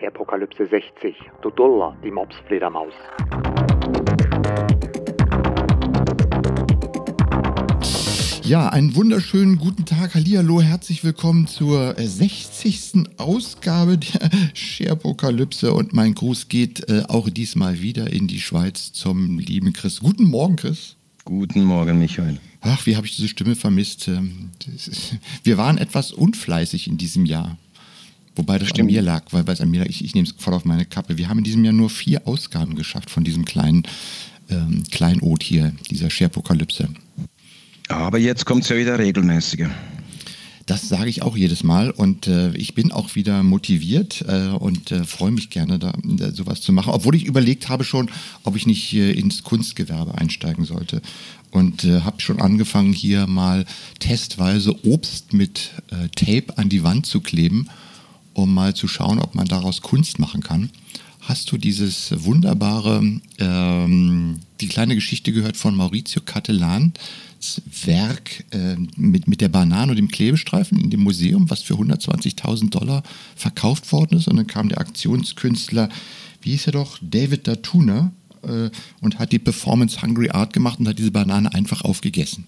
Scherpokalypse 60. Dodulla, die Mopsfledermaus. Ja, einen wunderschönen guten Tag. Hallihallo, herzlich willkommen zur 60. Äh, Ausgabe der Scherpokalypse und mein Gruß geht äh, auch diesmal wieder in die Schweiz zum lieben Chris. Guten Morgen, Chris. Guten Morgen, Michael. Ach, wie habe ich diese Stimme vermisst. Ähm, ist, wir waren etwas unfleißig in diesem Jahr. Wobei das Stimmt. an mir lag, weil es an mir lag. Ich, ich nehme es voll auf meine Kappe. Wir haben in diesem Jahr nur vier Ausgaben geschafft von diesem kleinen ähm, Kleinod hier, dieser Scherpokalypse. Aber jetzt kommt es ja wieder regelmäßiger. Das sage ich auch jedes Mal und äh, ich bin auch wieder motiviert äh, und äh, freue mich gerne, da, da, sowas zu machen. Obwohl ich überlegt habe schon, ob ich nicht ins Kunstgewerbe einsteigen sollte und äh, habe schon angefangen, hier mal testweise Obst mit äh, Tape an die Wand zu kleben, um mal zu schauen, ob man daraus Kunst machen kann. Hast du dieses wunderbare, ähm, die kleine Geschichte gehört von Maurizio Cattelan? Werk äh, mit, mit der Banane und dem Klebestreifen in dem Museum, was für 120.000 Dollar verkauft worden ist. Und dann kam der Aktionskünstler, wie hieß er doch, David Datuna, äh, und hat die Performance Hungry Art gemacht und hat diese Banane einfach aufgegessen.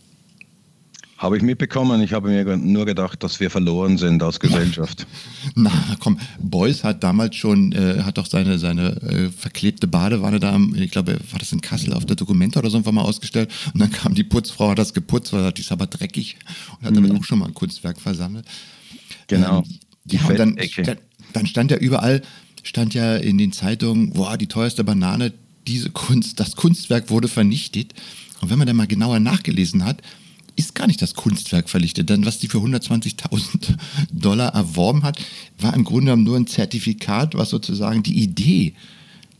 Habe ich mitbekommen. Ich habe mir nur gedacht, dass wir verloren sind als Gesellschaft. Na komm, Beuys hat damals schon, äh, hat doch seine, seine äh, verklebte Badewanne da, ich glaube, war das in Kassel auf der Dokumenta oder so einfach mal ausgestellt. Und dann kam die Putzfrau, hat das geputzt, weil die ist aber dreckig und hat damit mhm. auch schon mal ein Kunstwerk versammelt. Genau. Ähm, die ja, und dann, dann stand ja überall, stand ja in den Zeitungen, boah, die teuerste Banane, diese Kunst, das Kunstwerk wurde vernichtet. Und wenn man dann mal genauer nachgelesen hat, ist gar nicht das Kunstwerk verlichtet, denn was die für 120.000 Dollar erworben hat, war im Grunde genommen nur ein Zertifikat, was sozusagen die Idee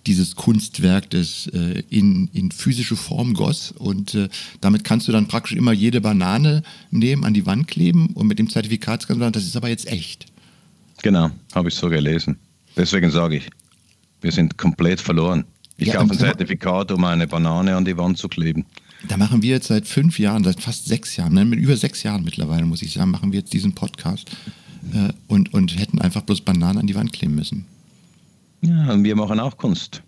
dieses Kunstwerkes äh, in, in physische Form goss. Und äh, damit kannst du dann praktisch immer jede Banane nehmen, an die Wand kleben und mit dem Zertifikat kannst du sagen, das ist aber jetzt echt. Genau, habe ich so gelesen. Deswegen sage ich, wir sind komplett verloren. Ich ja, kaufe ein Zertifikat, um eine Banane an die Wand zu kleben. Da machen wir jetzt seit fünf Jahren, seit fast sechs Jahren, ne, mit über sechs Jahren mittlerweile, muss ich sagen, machen wir jetzt diesen Podcast äh, und, und hätten einfach bloß Bananen an die Wand kleben müssen. Ja, und wir machen auch Kunst.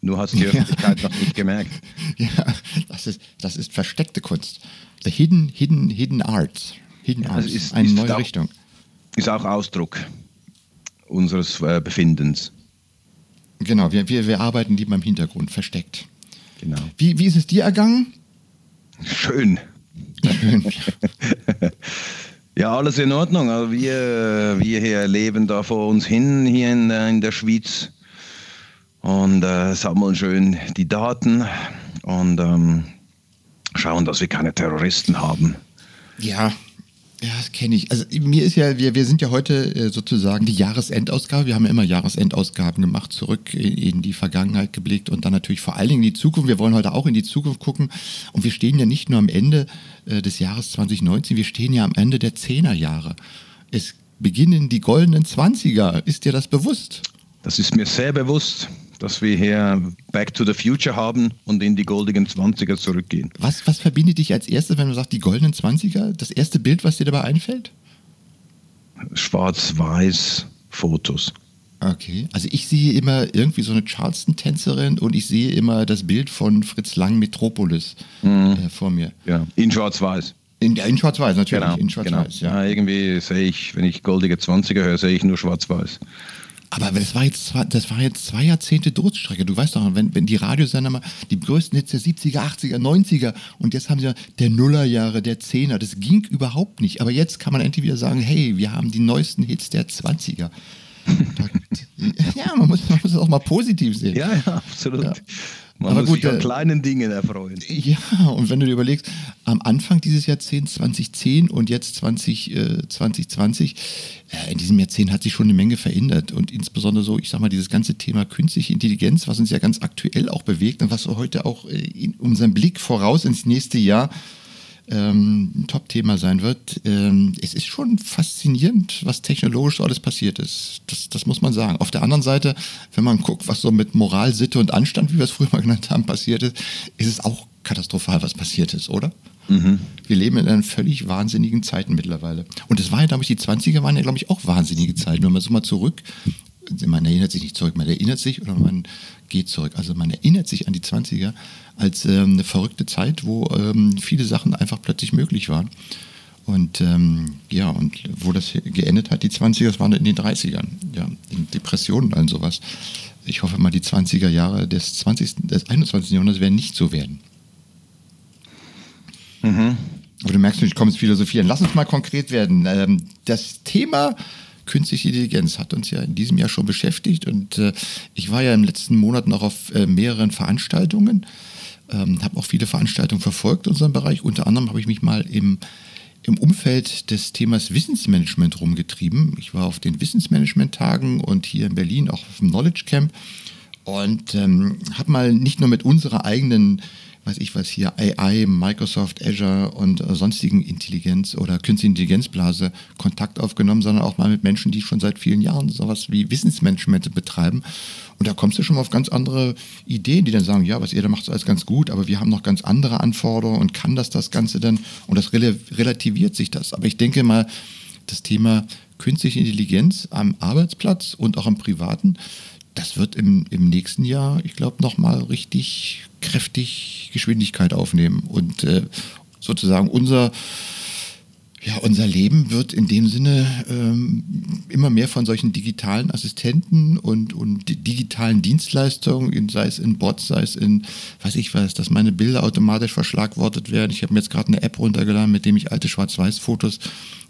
Nur hast du die Öffentlichkeit ja. noch nicht gemerkt. Ja, das ist, das ist versteckte Kunst. The Hidden, Hidden, Hidden Arts. Hidden ja, Arts. Ist, eine ist neue auch, Richtung. Ist auch Ausdruck unseres äh, Befindens. Genau, wir, wir, wir arbeiten lieber im Hintergrund, versteckt. Genau. Wie, wie ist es dir ergangen? Schön. ja, alles in Ordnung. Also wir, wir hier leben da vor uns hin, hier in, in der Schweiz und äh, sammeln schön die Daten und ähm, schauen, dass wir keine Terroristen haben. Ja, ja, das kenne ich. Also mir ist ja, wir, wir sind ja heute äh, sozusagen die Jahresendausgabe. Wir haben ja immer Jahresendausgaben gemacht, zurück in die Vergangenheit geblickt und dann natürlich vor allen Dingen in die Zukunft. Wir wollen heute auch in die Zukunft gucken. Und wir stehen ja nicht nur am Ende äh, des Jahres 2019, wir stehen ja am Ende der Zehnerjahre. Es beginnen die goldenen Zwanziger. Ist dir das bewusst? Das ist mir sehr bewusst dass wir hier Back to the Future haben und in die goldenen 20er zurückgehen. Was, was verbindet dich als erstes, wenn du sagst, die goldenen 20er? Das erste Bild, was dir dabei einfällt? Schwarz-Weiß Fotos. Okay, also ich sehe immer irgendwie so eine Charleston-Tänzerin und ich sehe immer das Bild von Fritz Lang Metropolis mhm. äh, vor mir. Ja, in Schwarz-Weiß. In, in Schwarz-Weiß, natürlich. Genau, in Schwarz-Weiß, genau. ja. ja. Irgendwie sehe ich, wenn ich goldige 20er höre, sehe ich nur Schwarz-Weiß. Aber das war jetzt zwei, das war jetzt zwei Jahrzehnte Durststrecke. Du weißt doch, wenn, wenn die Radiosender mal die größten Hits der 70er, 80er, 90er und jetzt haben sie ja der Nullerjahre, der Zehner, das ging überhaupt nicht. Aber jetzt kann man endlich wieder sagen, hey, wir haben die neuesten Hits der 20er. ja, man muss, man muss es auch mal positiv sehen. Ja, ja, absolut. Ja. Man aber muss gut, sich an äh, kleinen Dingen erfreuen. Ja, und wenn du dir überlegst, am Anfang dieses Jahrzehnts 2010 und jetzt 20, äh, 2020, äh, in diesem Jahrzehnt hat sich schon eine Menge verändert. Und insbesondere so, ich sag mal, dieses ganze Thema künstliche Intelligenz, was uns ja ganz aktuell auch bewegt und was heute auch äh, in unserem Blick voraus ins nächste Jahr ähm, ein Top-Thema sein wird. Ähm, es ist schon faszinierend, was technologisch so alles passiert ist. Das, das muss man sagen. Auf der anderen Seite, wenn man guckt, was so mit Moral, Sitte und Anstand, wie wir es früher mal genannt haben, passiert ist, ist es auch katastrophal, was passiert ist, oder? Mhm. Wir leben in völlig wahnsinnigen Zeiten mittlerweile. Und es war ja, glaube ich, die 20er waren ja, glaube ich, auch wahnsinnige Zeiten. Wenn man so mal zurück man erinnert sich nicht zurück, man erinnert sich oder man geht zurück. Also man erinnert sich an die 20er als ähm, eine verrückte Zeit, wo ähm, viele Sachen einfach plötzlich möglich waren. Und ähm, ja, und wo das geendet hat, die 20er, das waren in den 30ern, ja, in Depressionen und sowas. Ich hoffe mal, die 20er Jahre des 20., des 21. Jahrhunderts werden nicht so werden. Mhm. Aber du merkst, ich komme ins Philosophieren. Lass uns mal konkret werden. Ähm, das Thema künstliche Intelligenz hat uns ja in diesem Jahr schon beschäftigt und äh, ich war ja im letzten Monat noch auf äh, mehreren Veranstaltungen, ähm, habe auch viele Veranstaltungen verfolgt in unserem Bereich. Unter anderem habe ich mich mal im im Umfeld des Themas Wissensmanagement rumgetrieben. Ich war auf den Wissensmanagement-Tagen und hier in Berlin auch auf dem Knowledge Camp und ähm, habe mal nicht nur mit unserer eigenen weiß ich was hier, AI, Microsoft, Azure und äh, sonstigen Intelligenz- oder Künstliche Intelligenzblase Kontakt aufgenommen, sondern auch mal mit Menschen, die schon seit vielen Jahren sowas wie Wissensmanagement betreiben. Und da kommst du schon mal auf ganz andere Ideen, die dann sagen, ja, was ihr da macht, ist alles ganz gut, aber wir haben noch ganz andere Anforderungen und kann das das Ganze denn? Und das relativiert sich das. Aber ich denke mal, das Thema künstliche Intelligenz am Arbeitsplatz und auch am privaten, das wird im, im nächsten Jahr, ich glaube, nochmal richtig kräftig Geschwindigkeit aufnehmen. Und äh, sozusagen unser, ja, unser Leben wird in dem Sinne ähm, immer mehr von solchen digitalen Assistenten und, und digitalen Dienstleistungen, sei es in Bots, sei es in, weiß ich was, dass meine Bilder automatisch verschlagwortet werden. Ich habe mir jetzt gerade eine App runtergeladen, mit dem ich alte Schwarz-Weiß-Fotos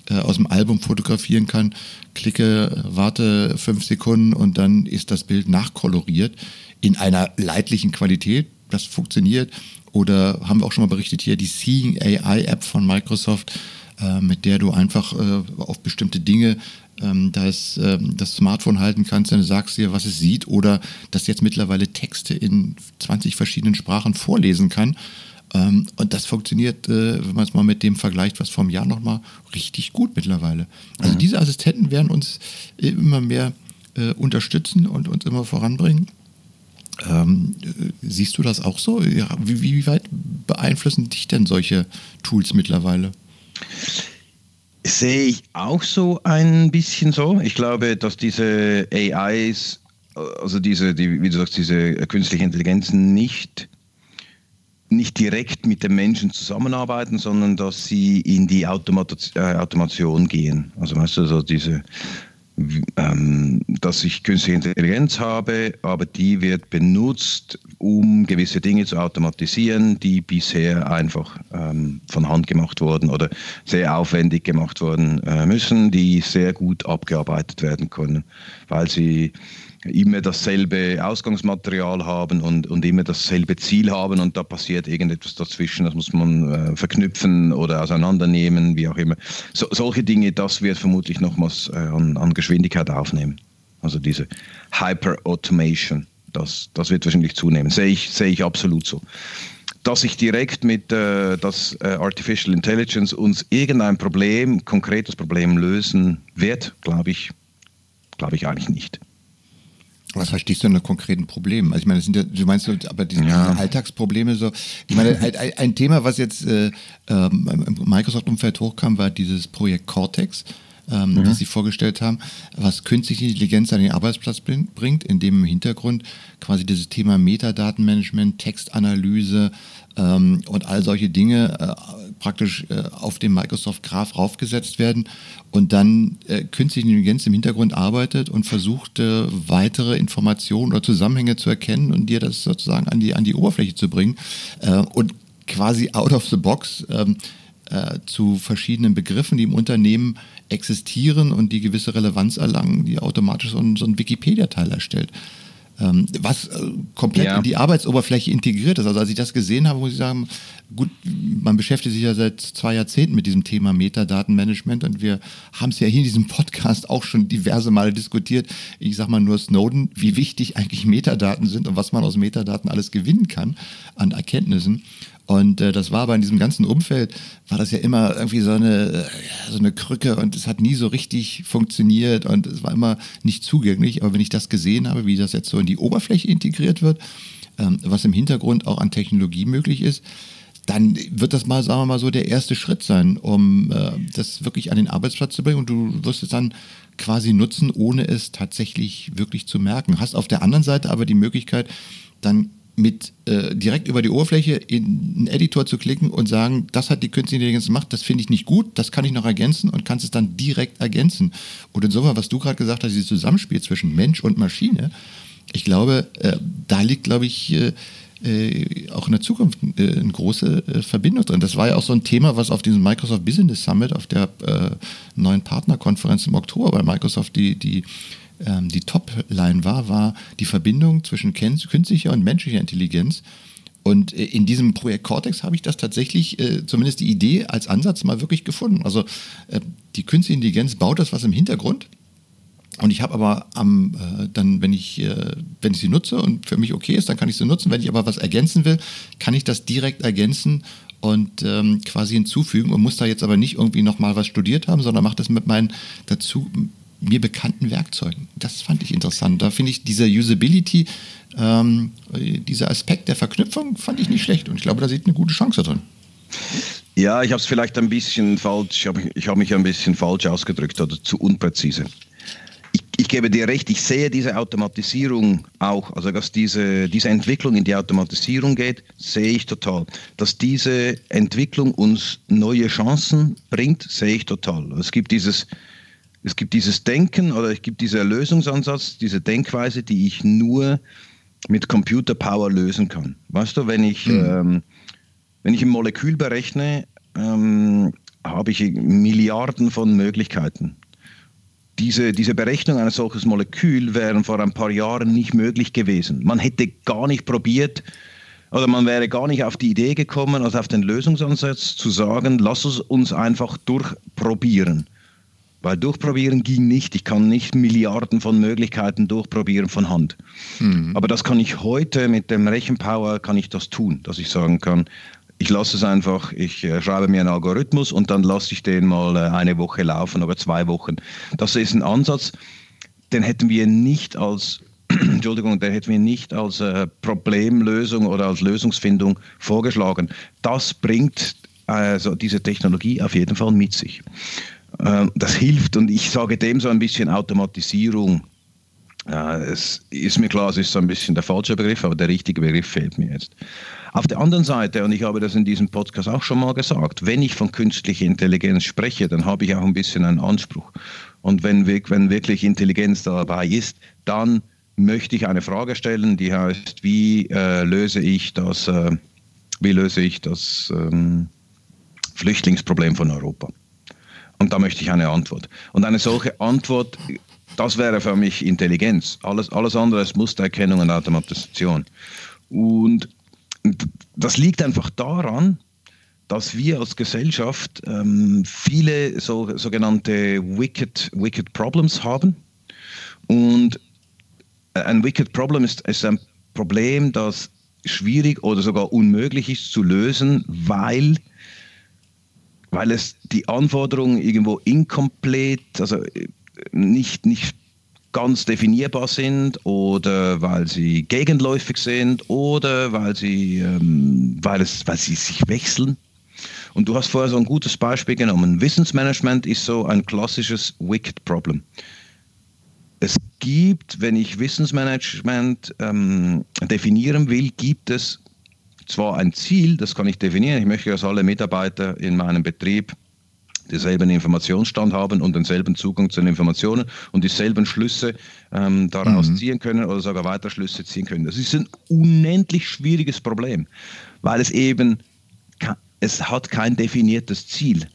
äh, aus dem Album fotografieren kann, klicke, warte fünf Sekunden und dann ist das Bild nachkoloriert in einer leidlichen Qualität. Das funktioniert. Oder haben wir auch schon mal berichtet hier, die Seeing AI App von Microsoft, äh, mit der du einfach äh, auf bestimmte Dinge ähm, das, äh, das Smartphone halten kannst, dann sagst dir, was es sieht, oder dass jetzt mittlerweile Texte in 20 verschiedenen Sprachen vorlesen kann ähm, und das funktioniert, äh, wenn man es mal mit dem vergleicht, was vor einem Jahr noch mal richtig gut mittlerweile. Also mhm. diese Assistenten werden uns immer mehr äh, unterstützen und uns immer voranbringen. Ähm, äh, siehst du das auch so? Ja, wie, wie, weit beeinflussen dich denn solche Tools mittlerweile? Sehe ich auch so ein bisschen so. Ich glaube, dass diese AIs, also diese, die, wie du sagst, diese künstliche Intelligenzen nicht nicht direkt mit den Menschen zusammenarbeiten, sondern dass sie in die Automat äh, Automation gehen. Also weißt du, so diese, ähm, dass ich künstliche Intelligenz habe, aber die wird benutzt, um gewisse Dinge zu automatisieren, die bisher einfach ähm, von Hand gemacht wurden oder sehr aufwendig gemacht worden äh, müssen, die sehr gut abgearbeitet werden können, weil sie immer dasselbe Ausgangsmaterial haben und, und immer dasselbe Ziel haben und da passiert irgendetwas dazwischen, das muss man äh, verknüpfen oder auseinandernehmen, wie auch immer. So, solche Dinge, das wird vermutlich nochmals äh, an, an Geschwindigkeit aufnehmen. Also diese Hyper-Automation, das, das wird wahrscheinlich zunehmen. Sehe ich, sehe ich absolut so. Dass ich direkt mit äh, das äh, Artificial Intelligence uns irgendein Problem, konkretes Problem lösen wird, glaube ich, glaube ich eigentlich nicht. Was verstehst du unter konkreten Problemen? Also ich meine, das sind ja, du meinst aber diese, ja. Alltagsprobleme so. Ich meine, ein, ein Thema, was jetzt äh, ähm, im Microsoft-Umfeld hochkam, war dieses Projekt Cortex. Ähm, mhm. das sie vorgestellt haben, was künstliche Intelligenz an den Arbeitsplatz bringt, in dem im Hintergrund quasi dieses Thema Metadatenmanagement, Textanalyse ähm, und all solche Dinge äh, praktisch äh, auf dem Microsoft Graph raufgesetzt werden und dann äh, künstliche Intelligenz im Hintergrund arbeitet und versucht, äh, weitere Informationen oder Zusammenhänge zu erkennen und dir das sozusagen an die, an die Oberfläche zu bringen äh, und quasi out of the box ähm, äh, zu verschiedenen Begriffen, die im Unternehmen existieren und die gewisse Relevanz erlangen, die automatisch so ein, so ein Wikipedia-Teil erstellt was äh, komplett ja. in die Arbeitsoberfläche integriert ist. Also als ich das gesehen habe, muss ich sagen, gut, man beschäftigt sich ja seit zwei Jahrzehnten mit diesem Thema Metadatenmanagement und wir haben es ja hier in diesem Podcast auch schon diverse Male diskutiert. Ich sage mal nur Snowden, wie wichtig eigentlich Metadaten sind und was man aus Metadaten alles gewinnen kann an Erkenntnissen. Und äh, das war aber in diesem ganzen Umfeld, war das ja immer irgendwie so eine, äh, so eine Krücke und es hat nie so richtig funktioniert und es war immer nicht zugänglich. Aber wenn ich das gesehen habe, wie das jetzt so in die Oberfläche integriert wird, ähm, was im Hintergrund auch an Technologie möglich ist, dann wird das mal, sagen wir mal so, der erste Schritt sein, um äh, das wirklich an den Arbeitsplatz zu bringen und du wirst es dann quasi nutzen, ohne es tatsächlich wirklich zu merken. Hast auf der anderen Seite aber die Möglichkeit, dann mit äh, direkt über die Oberfläche in einen Editor zu klicken und sagen, das hat die künstliche Intelligenz gemacht, das finde ich nicht gut, das kann ich noch ergänzen und kannst es dann direkt ergänzen. Und insofern, was du gerade gesagt hast, dieses Zusammenspiel zwischen Mensch und Maschine, ich glaube, äh, da liegt, glaube ich, äh, äh, auch in der Zukunft äh, eine große äh, Verbindung drin. Das war ja auch so ein Thema, was auf diesem Microsoft Business Summit, auf der äh, neuen Partnerkonferenz im Oktober bei Microsoft die, die, ähm, die Top-Line war, war die Verbindung zwischen künstlicher und menschlicher Intelligenz. Und äh, in diesem Projekt Cortex habe ich das tatsächlich, äh, zumindest die Idee als Ansatz mal wirklich gefunden. Also die künstliche Intelligenz baut das was im Hintergrund und ich habe aber am, äh, dann, wenn ich, äh, wenn ich sie nutze und für mich okay ist, dann kann ich sie nutzen. Wenn ich aber was ergänzen will, kann ich das direkt ergänzen und ähm, quasi hinzufügen und muss da jetzt aber nicht irgendwie nochmal was studiert haben, sondern mache das mit meinen dazu mir bekannten Werkzeugen. Das fand ich interessant. Da finde ich diese Usability, ähm, dieser Aspekt der Verknüpfung, fand ich nicht schlecht. Und ich glaube, da sieht eine gute Chance drin. Ja, ich habe es vielleicht ein bisschen falsch, ich habe hab mich ein bisschen falsch ausgedrückt oder zu unpräzise ich gebe dir recht, ich sehe diese Automatisierung auch, also dass diese, diese Entwicklung in die Automatisierung geht, sehe ich total. Dass diese Entwicklung uns neue Chancen bringt, sehe ich total. Es gibt dieses, es gibt dieses Denken oder es gibt diesen Lösungsansatz, diese Denkweise, die ich nur mit Computer Power lösen kann. Weißt du, wenn ich, mhm. ähm, wenn ich ein Molekül berechne, ähm, habe ich Milliarden von Möglichkeiten diese, diese Berechnung eines solches Molekül wären vor ein paar Jahren nicht möglich gewesen. Man hätte gar nicht probiert, oder man wäre gar nicht auf die Idee gekommen, also auf den Lösungsansatz zu sagen, lass es uns einfach durchprobieren. Weil durchprobieren ging nicht. Ich kann nicht Milliarden von Möglichkeiten durchprobieren von Hand. Mhm. Aber das kann ich heute mit dem Rechenpower, kann ich das tun, dass ich sagen kann, ich lasse es einfach, ich äh, schreibe mir einen Algorithmus und dann lasse ich den mal äh, eine Woche laufen oder zwei Wochen. Das ist ein Ansatz, den hätten wir nicht als Entschuldigung, den hätten wir nicht als äh, Problemlösung oder als Lösungsfindung vorgeschlagen. Das bringt also diese Technologie auf jeden Fall mit sich. Äh, das hilft und ich sage dem so ein bisschen Automatisierung. Es ist mir klar, es ist so ein bisschen der falsche Begriff, aber der richtige Begriff fehlt mir jetzt. Auf der anderen Seite, und ich habe das in diesem Podcast auch schon mal gesagt, wenn ich von künstlicher Intelligenz spreche, dann habe ich auch ein bisschen einen Anspruch. Und wenn, wenn wirklich Intelligenz dabei ist, dann möchte ich eine Frage stellen, die heißt, wie äh, löse ich das, äh, wie löse ich das ähm, Flüchtlingsproblem von Europa? Und da möchte ich eine Antwort. Und eine solche Antwort, das wäre für mich Intelligenz. Alles, alles andere ist Mustererkennung und Automatisation. Und das liegt einfach daran, dass wir als Gesellschaft ähm, viele so, sogenannte wicked, wicked Problems haben. Und ein wicked Problem ist, ist ein Problem, das schwierig oder sogar unmöglich ist zu lösen, weil, weil es die Anforderungen irgendwo inkomplett, also nicht, nicht ganz definierbar sind oder weil sie gegenläufig sind oder weil sie, ähm, weil es, weil sie sich wechseln. Und du hast vorher so ein gutes Beispiel genommen. Wissensmanagement ist so ein klassisches Wicked Problem. Es gibt, wenn ich Wissensmanagement ähm, definieren will, gibt es zwar ein Ziel, das kann ich definieren. Ich möchte, dass alle Mitarbeiter in meinem Betrieb denselben Informationsstand haben und denselben Zugang zu den Informationen und dieselben Schlüsse ähm, daraus mhm. ziehen können oder sogar weiter Schlüsse ziehen können. Das ist ein unendlich schwieriges Problem, weil es eben, es hat kein definiertes Ziel.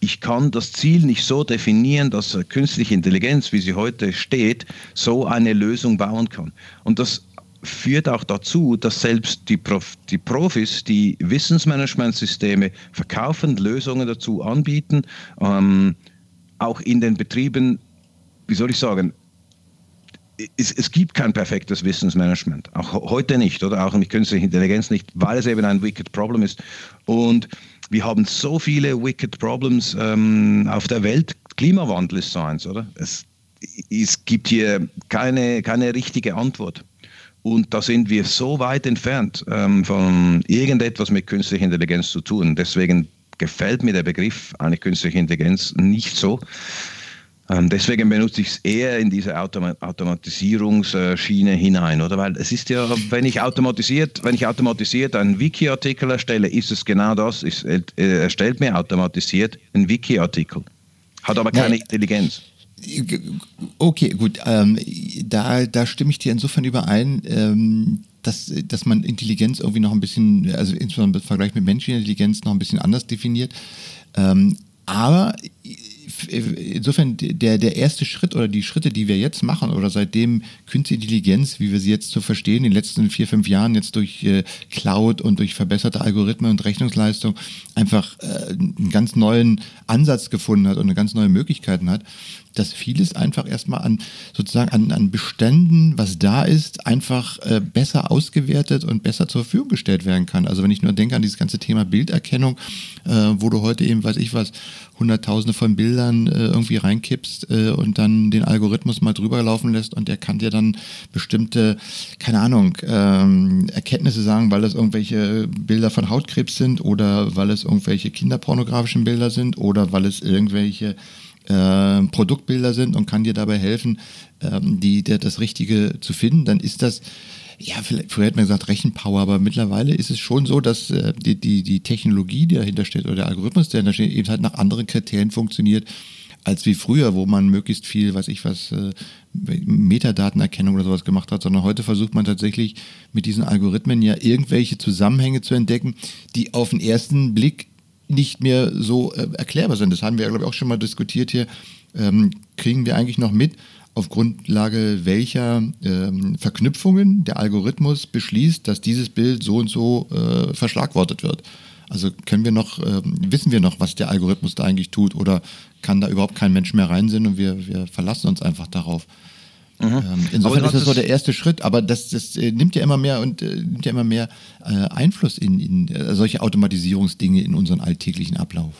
Ich kann das Ziel nicht so definieren, dass künstliche Intelligenz, wie sie heute steht, so eine Lösung bauen kann. Und das führt auch dazu, dass selbst die, Prof, die Profis, die Wissensmanagementsysteme verkaufen, Lösungen dazu anbieten, ähm, auch in den Betrieben, wie soll ich sagen, es, es, gibt kein perfektes Wissensmanagement, auch heute nicht, oder auch mit künstlicher Intelligenz nicht, weil es eben ein Wicked Problem ist. Und wir haben so viele Wicked Problems ähm, auf der Welt. Klimawandel ist so eins, oder? Es, es gibt hier keine, keine richtige Antwort. Und da sind wir so weit entfernt ähm, von irgendetwas mit künstlicher Intelligenz zu tun. Deswegen gefällt mir der Begriff eigentlich künstliche Intelligenz nicht so. Ähm, deswegen benutze ich es eher in diese Automa Automatisierungsschiene hinein, oder? Weil es ist ja, wenn ich automatisiert, wenn ich automatisiert einen Wiki-Artikel erstelle, ist es genau das. Es erstellt mir automatisiert einen Wiki-Artikel. Hat aber keine. Intelligenz. Okay, gut. Ähm, da, da stimme ich dir insofern überein, ähm, dass, dass man Intelligenz irgendwie noch ein bisschen, also insbesondere im Vergleich mit menschlicher Intelligenz noch ein bisschen anders definiert. Ähm, aber insofern der, der erste Schritt oder die Schritte, die wir jetzt machen oder seitdem Künstliche Intelligenz, wie wir sie jetzt zu verstehen, in den letzten vier, fünf Jahren jetzt durch äh, Cloud und durch verbesserte Algorithmen und Rechnungsleistung einfach äh, einen ganz neuen Ansatz gefunden hat und eine ganz neue Möglichkeiten hat, dass vieles einfach erstmal an sozusagen an, an Beständen, was da ist, einfach äh, besser ausgewertet und besser zur Verfügung gestellt werden kann. Also wenn ich nur denke an dieses ganze Thema Bilderkennung, äh, wo du heute eben, weiß ich was, Hunderttausende von Bildern äh, irgendwie reinkippst äh, und dann den Algorithmus mal drüber laufen lässt und der kann dir dann bestimmte, keine Ahnung, ähm, Erkenntnisse sagen, weil es irgendwelche Bilder von Hautkrebs sind oder weil es irgendwelche kinderpornografischen Bilder sind oder weil es irgendwelche äh, Produktbilder sind und kann dir dabei helfen, ähm, die, der, das Richtige zu finden, dann ist das, ja, vielleicht, früher hätte man gesagt Rechenpower, aber mittlerweile ist es schon so, dass äh, die, die, die Technologie, die dahinter steht, oder der Algorithmus, der dahinter steht, eben halt nach anderen Kriterien funktioniert, als wie früher, wo man möglichst viel, weiß ich was, äh, Metadatenerkennung oder sowas gemacht hat, sondern heute versucht man tatsächlich mit diesen Algorithmen ja irgendwelche Zusammenhänge zu entdecken, die auf den ersten Blick nicht mehr so äh, erklärbar sind. Das haben wir, glaube ich, auch schon mal diskutiert hier. Ähm, kriegen wir eigentlich noch mit, auf Grundlage welcher ähm, Verknüpfungen der Algorithmus beschließt, dass dieses Bild so und so äh, verschlagwortet wird. Also können wir noch, äh, wissen wir noch, was der Algorithmus da eigentlich tut oder kann da überhaupt kein Mensch mehr reinsehen und wir, wir verlassen uns einfach darauf. Mhm. Ähm, insofern ist das so der erste Schritt, aber das, das äh, nimmt ja immer mehr und äh, nimmt ja immer mehr äh, Einfluss in, in äh, solche Automatisierungsdinge in unseren alltäglichen Ablauf.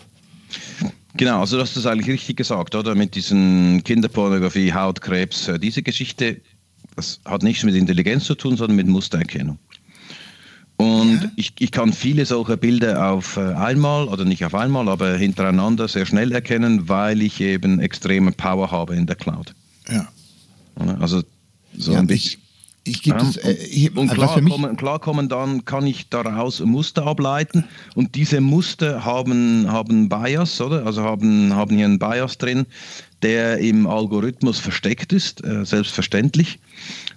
Genau, also du hast das eigentlich richtig gesagt, oder? Mit diesen Kinderpornografie, Hautkrebs, äh, diese Geschichte, das hat nichts mit Intelligenz zu tun, sondern mit Mustererkennung. Und ja. ich, ich kann viele solcher Bilder auf einmal oder nicht auf einmal, aber hintereinander sehr schnell erkennen, weil ich eben extreme Power habe in der Cloud. Ja. Also so ja, ein bisschen. Ich, ich gebe das, äh, ich, und klar, kommen, klar kommen dann, kann ich daraus Muster ableiten und diese Muster haben, haben Bias, oder? Also haben, haben hier einen Bias drin, der im Algorithmus versteckt ist, äh, selbstverständlich.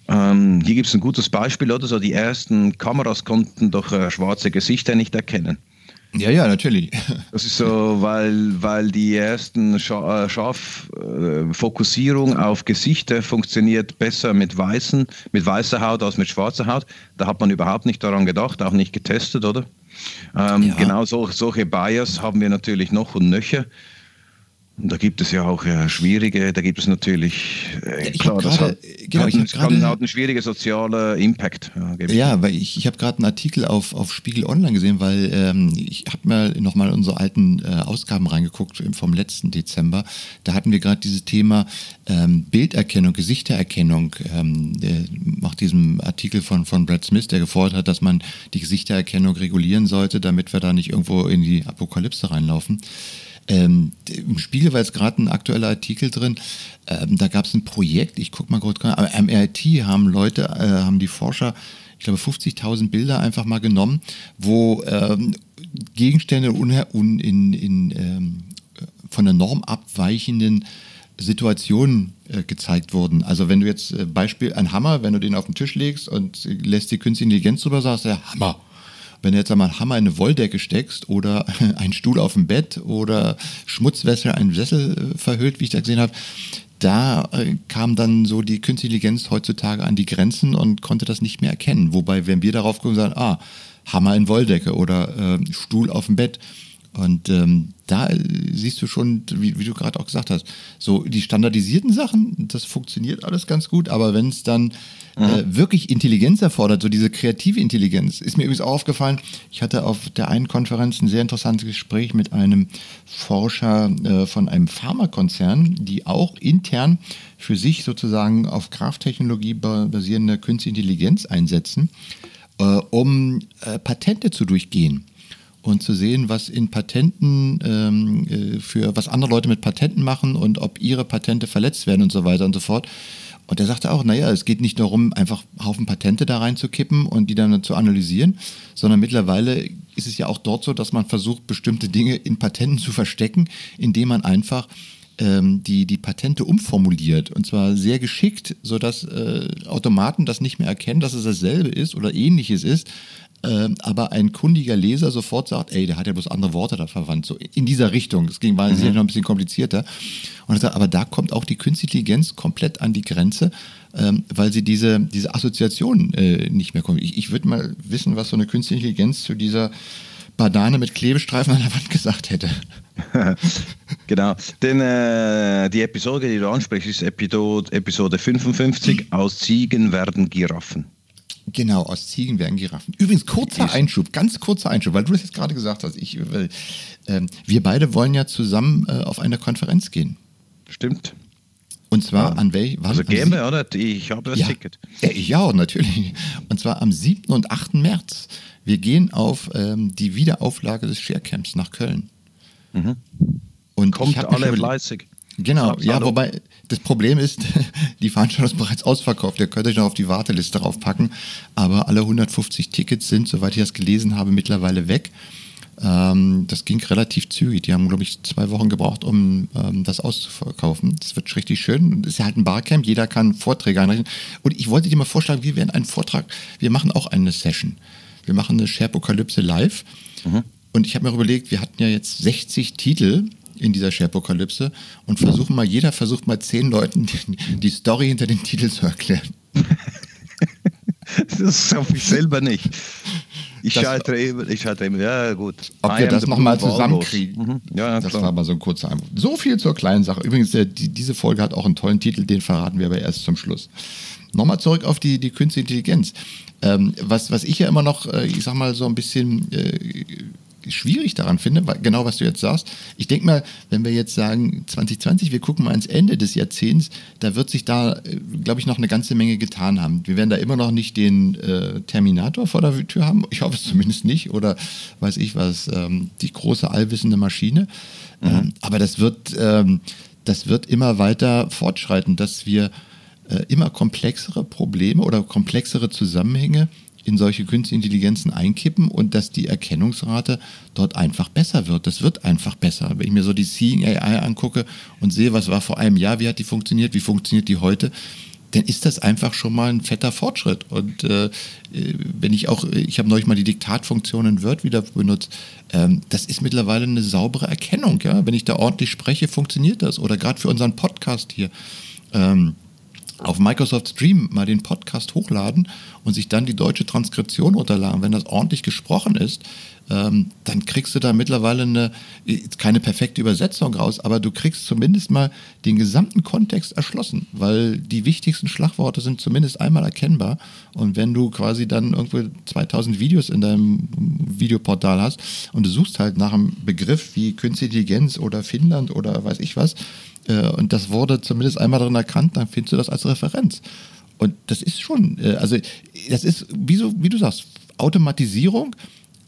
Ähm, hier gibt es ein gutes Beispiel, oder? So die ersten Kameras konnten doch äh, schwarze Gesichter nicht erkennen. Ja, ja, natürlich. Das ist so, weil, weil die ersten äh, scharf äh, Fokussierung auf Gesichter funktioniert besser mit weißen, mit weißer Haut als mit schwarzer Haut. Da hat man überhaupt nicht daran gedacht, auch nicht getestet, oder? Ähm, ja. Genau so, solche Bias haben wir natürlich noch und nöcher. Da gibt es ja auch ja, schwierige, da gibt es natürlich, äh, klar, grade, das hat, genau, hat, ich kann, hat einen schwierigen sozialen Impact. Ja, ja weil ich, ich habe gerade einen Artikel auf, auf Spiegel Online gesehen, weil ähm, ich habe mal nochmal unsere alten äh, Ausgaben reingeguckt vom letzten Dezember. Da hatten wir gerade dieses Thema ähm, Bilderkennung, Gesichtererkennung, ähm, nach diesem Artikel von, von Brad Smith, der gefordert hat, dass man die Gesichtererkennung regulieren sollte, damit wir da nicht irgendwo in die Apokalypse reinlaufen. Ähm, Im Spiegel war jetzt gerade ein aktueller Artikel drin. Ähm, da gab es ein Projekt, ich gucke mal kurz, aber am MIT haben Leute, äh, haben die Forscher, ich glaube 50.000 Bilder einfach mal genommen, wo ähm, Gegenstände un, in, in ähm, von der Norm abweichenden Situationen äh, gezeigt wurden. Also wenn du jetzt äh, Beispiel ein Hammer, wenn du den auf den Tisch legst und lässt die künstliche Intelligenz drüber, sagst du, ja, Hammer. Wenn du jetzt einmal einen Hammer in eine Wolldecke steckst oder einen Stuhl auf dem Bett oder Schmutzwässer einen Sessel äh, verhüllt, wie ich da gesehen habe, da äh, kam dann so die künstliche Intelligenz heutzutage an die Grenzen und konnte das nicht mehr erkennen. Wobei, wenn wir darauf gucken, sagen, ah, Hammer in Wolldecke oder äh, Stuhl auf dem Bett Und ähm, da siehst du schon, wie, wie du gerade auch gesagt hast, so die standardisierten Sachen, das funktioniert alles ganz gut, aber wenn es dann äh, wirklich Intelligenz erfordert, so diese kreative Intelligenz, ist mir übrigens auch aufgefallen, ich hatte auf der einen Konferenz ein sehr interessantes Gespräch mit einem Forscher äh, von einem Pharmakonzern, die auch intern für sich sozusagen auf Krafttechnologie basierende Künstliche Intelligenz einsetzen, äh, um äh, Patente zu durchgehen und zu sehen, was in Patenten ähm, äh, für was andere Leute mit Patenten machen und ob ihre Patente verletzt werden und so weiter und so fort. Und er sagte auch, naja, es geht nicht darum, einfach Haufen Patente da reinzukippen und die dann zu analysieren, sondern mittlerweile ist es ja auch dort so, dass man versucht, bestimmte Dinge in Patenten zu verstecken, indem man einfach ähm, die, die Patente umformuliert. Und zwar sehr geschickt, sodass äh, Automaten das nicht mehr erkennen, dass es dasselbe ist oder ähnliches ist, ähm, aber ein kundiger Leser sofort sagt, ey, der hat ja bloß andere Worte da verwandt, so in dieser Richtung. Es ging war mhm. noch ein bisschen komplizierter. Und er sagt, aber da kommt auch die Künstliche Intelligenz komplett an die Grenze, ähm, weil sie diese, diese Assoziation äh, nicht mehr kommt. Ich, ich würde mal wissen, was so eine Künstliche Intelligenz zu dieser Banane mit Klebestreifen an der Wand gesagt hätte. genau. Denn äh, die Episode, die du ansprichst, ist Episode, Episode 55. Aus Ziegen werden Giraffen. Genau, aus Ziegen werden Giraffen. Übrigens, kurzer Einschub, ganz kurzer Einschub, weil du das jetzt gerade gesagt hast. Ich, äh, wir beide wollen ja zusammen äh, auf eine Konferenz gehen. Stimmt. Und zwar ja. an welchem? Also gehen wir, oder? Ich habe das ja. Ticket. Ja, ich auch, natürlich. Und zwar am 7. und 8. März. Wir gehen auf ähm, die Wiederauflage des Sharecamps nach Köln. Mhm. Und Kommt alle fleißig. Genau, ja, wobei das Problem ist, die Veranstaltung ist bereits ausverkauft. Ihr könnt euch noch auf die Warteliste draufpacken. Aber alle 150 Tickets sind, soweit ich das gelesen habe, mittlerweile weg. Ähm, das ging relativ zügig. Die haben, glaube ich, zwei Wochen gebraucht, um ähm, das auszuverkaufen. Das wird richtig schön. Das ist ja halt ein Barcamp. Jeder kann Vorträge einreichen. Und ich wollte dir mal vorschlagen, wir werden einen Vortrag, wir machen auch eine Session. Wir machen eine Sharepokalypse live. Mhm. Und ich habe mir überlegt, wir hatten ja jetzt 60 Titel in dieser Sharepokalypse und versuchen mal, jeder versucht mal zehn Leuten die, die Story hinter dem Titel zu erklären. das schaffe ich selber nicht. Ich scheitere immer, ich scheitere immer, ja gut. Ob I wir das nochmal zusammenkriegen. Mhm. Ja, das klar. war mal so ein kurzer Einwurf. So viel zur kleinen Sache. Übrigens, der, die, diese Folge hat auch einen tollen Titel, den verraten wir aber erst zum Schluss. Nochmal zurück auf die, die künstliche Intelligenz. Ähm, was, was ich ja immer noch, äh, ich sag mal, so ein bisschen äh, schwierig daran finde, genau was du jetzt sagst. Ich denke mal, wenn wir jetzt sagen 2020, wir gucken mal ans Ende des Jahrzehnts, da wird sich da, äh, glaube ich, noch eine ganze Menge getan haben. Wir werden da immer noch nicht den äh, Terminator vor der Tür haben. Ich hoffe es zumindest nicht. Oder weiß ich was, ähm, die große allwissende Maschine. Mhm. Ähm, aber das wird, ähm, das wird immer weiter fortschreiten, dass wir äh, immer komplexere Probleme oder komplexere Zusammenhänge in solche künstliche Intelligenzen einkippen und dass die Erkennungsrate dort einfach besser wird. Das wird einfach besser. Wenn ich mir so die Seeing AI angucke und sehe, was war vor einem Jahr, wie hat die funktioniert, wie funktioniert die heute, dann ist das einfach schon mal ein fetter Fortschritt. Und äh, wenn ich auch, ich habe neulich mal die Diktatfunktion in Word wieder benutzt, ähm, das ist mittlerweile eine saubere Erkennung. Ja? Wenn ich da ordentlich spreche, funktioniert das. Oder gerade für unseren Podcast hier. Ähm, auf Microsoft Stream mal den Podcast hochladen und sich dann die deutsche Transkription runterladen. Wenn das ordentlich gesprochen ist, ähm, dann kriegst du da mittlerweile eine, keine perfekte Übersetzung raus, aber du kriegst zumindest mal den gesamten Kontext erschlossen, weil die wichtigsten Schlagworte sind zumindest einmal erkennbar. Und wenn du quasi dann irgendwo 2000 Videos in deinem Videoportal hast und du suchst halt nach einem Begriff wie Künstliche Intelligenz oder Finnland oder weiß ich was, äh, und das wurde zumindest einmal darin erkannt, dann findest du das als Referenz. Und das ist schon, äh, also das ist, wie, so, wie du sagst, Automatisierung,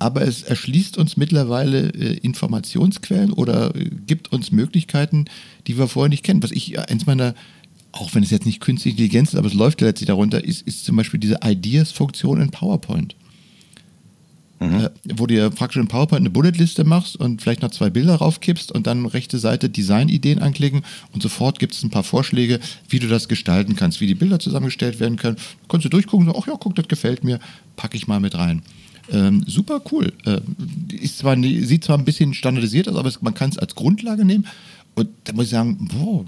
aber es erschließt uns mittlerweile äh, Informationsquellen oder gibt uns Möglichkeiten, die wir vorher nicht kennen. Was ich, eins meiner, auch wenn es jetzt nicht künstliche Intelligenz ist, aber es läuft ja letztlich darunter, ist, ist zum Beispiel diese Ideas-Funktion in PowerPoint mhm. äh, wo du dir praktisch in PowerPoint eine Bulletliste machst und vielleicht noch zwei Bilder raufkippst und dann rechte Seite Designideen anklicken und sofort gibt es ein paar Vorschläge, wie du das gestalten kannst, wie die Bilder zusammengestellt werden können. Kannst du durchgucken und sagen, ach ja, guck, das gefällt mir, packe ich mal mit rein. Ähm, super cool. Äh, ist zwar, sieht zwar ein bisschen standardisiert aus, aber es, man kann es als Grundlage nehmen Und da muss ich sagen, boah,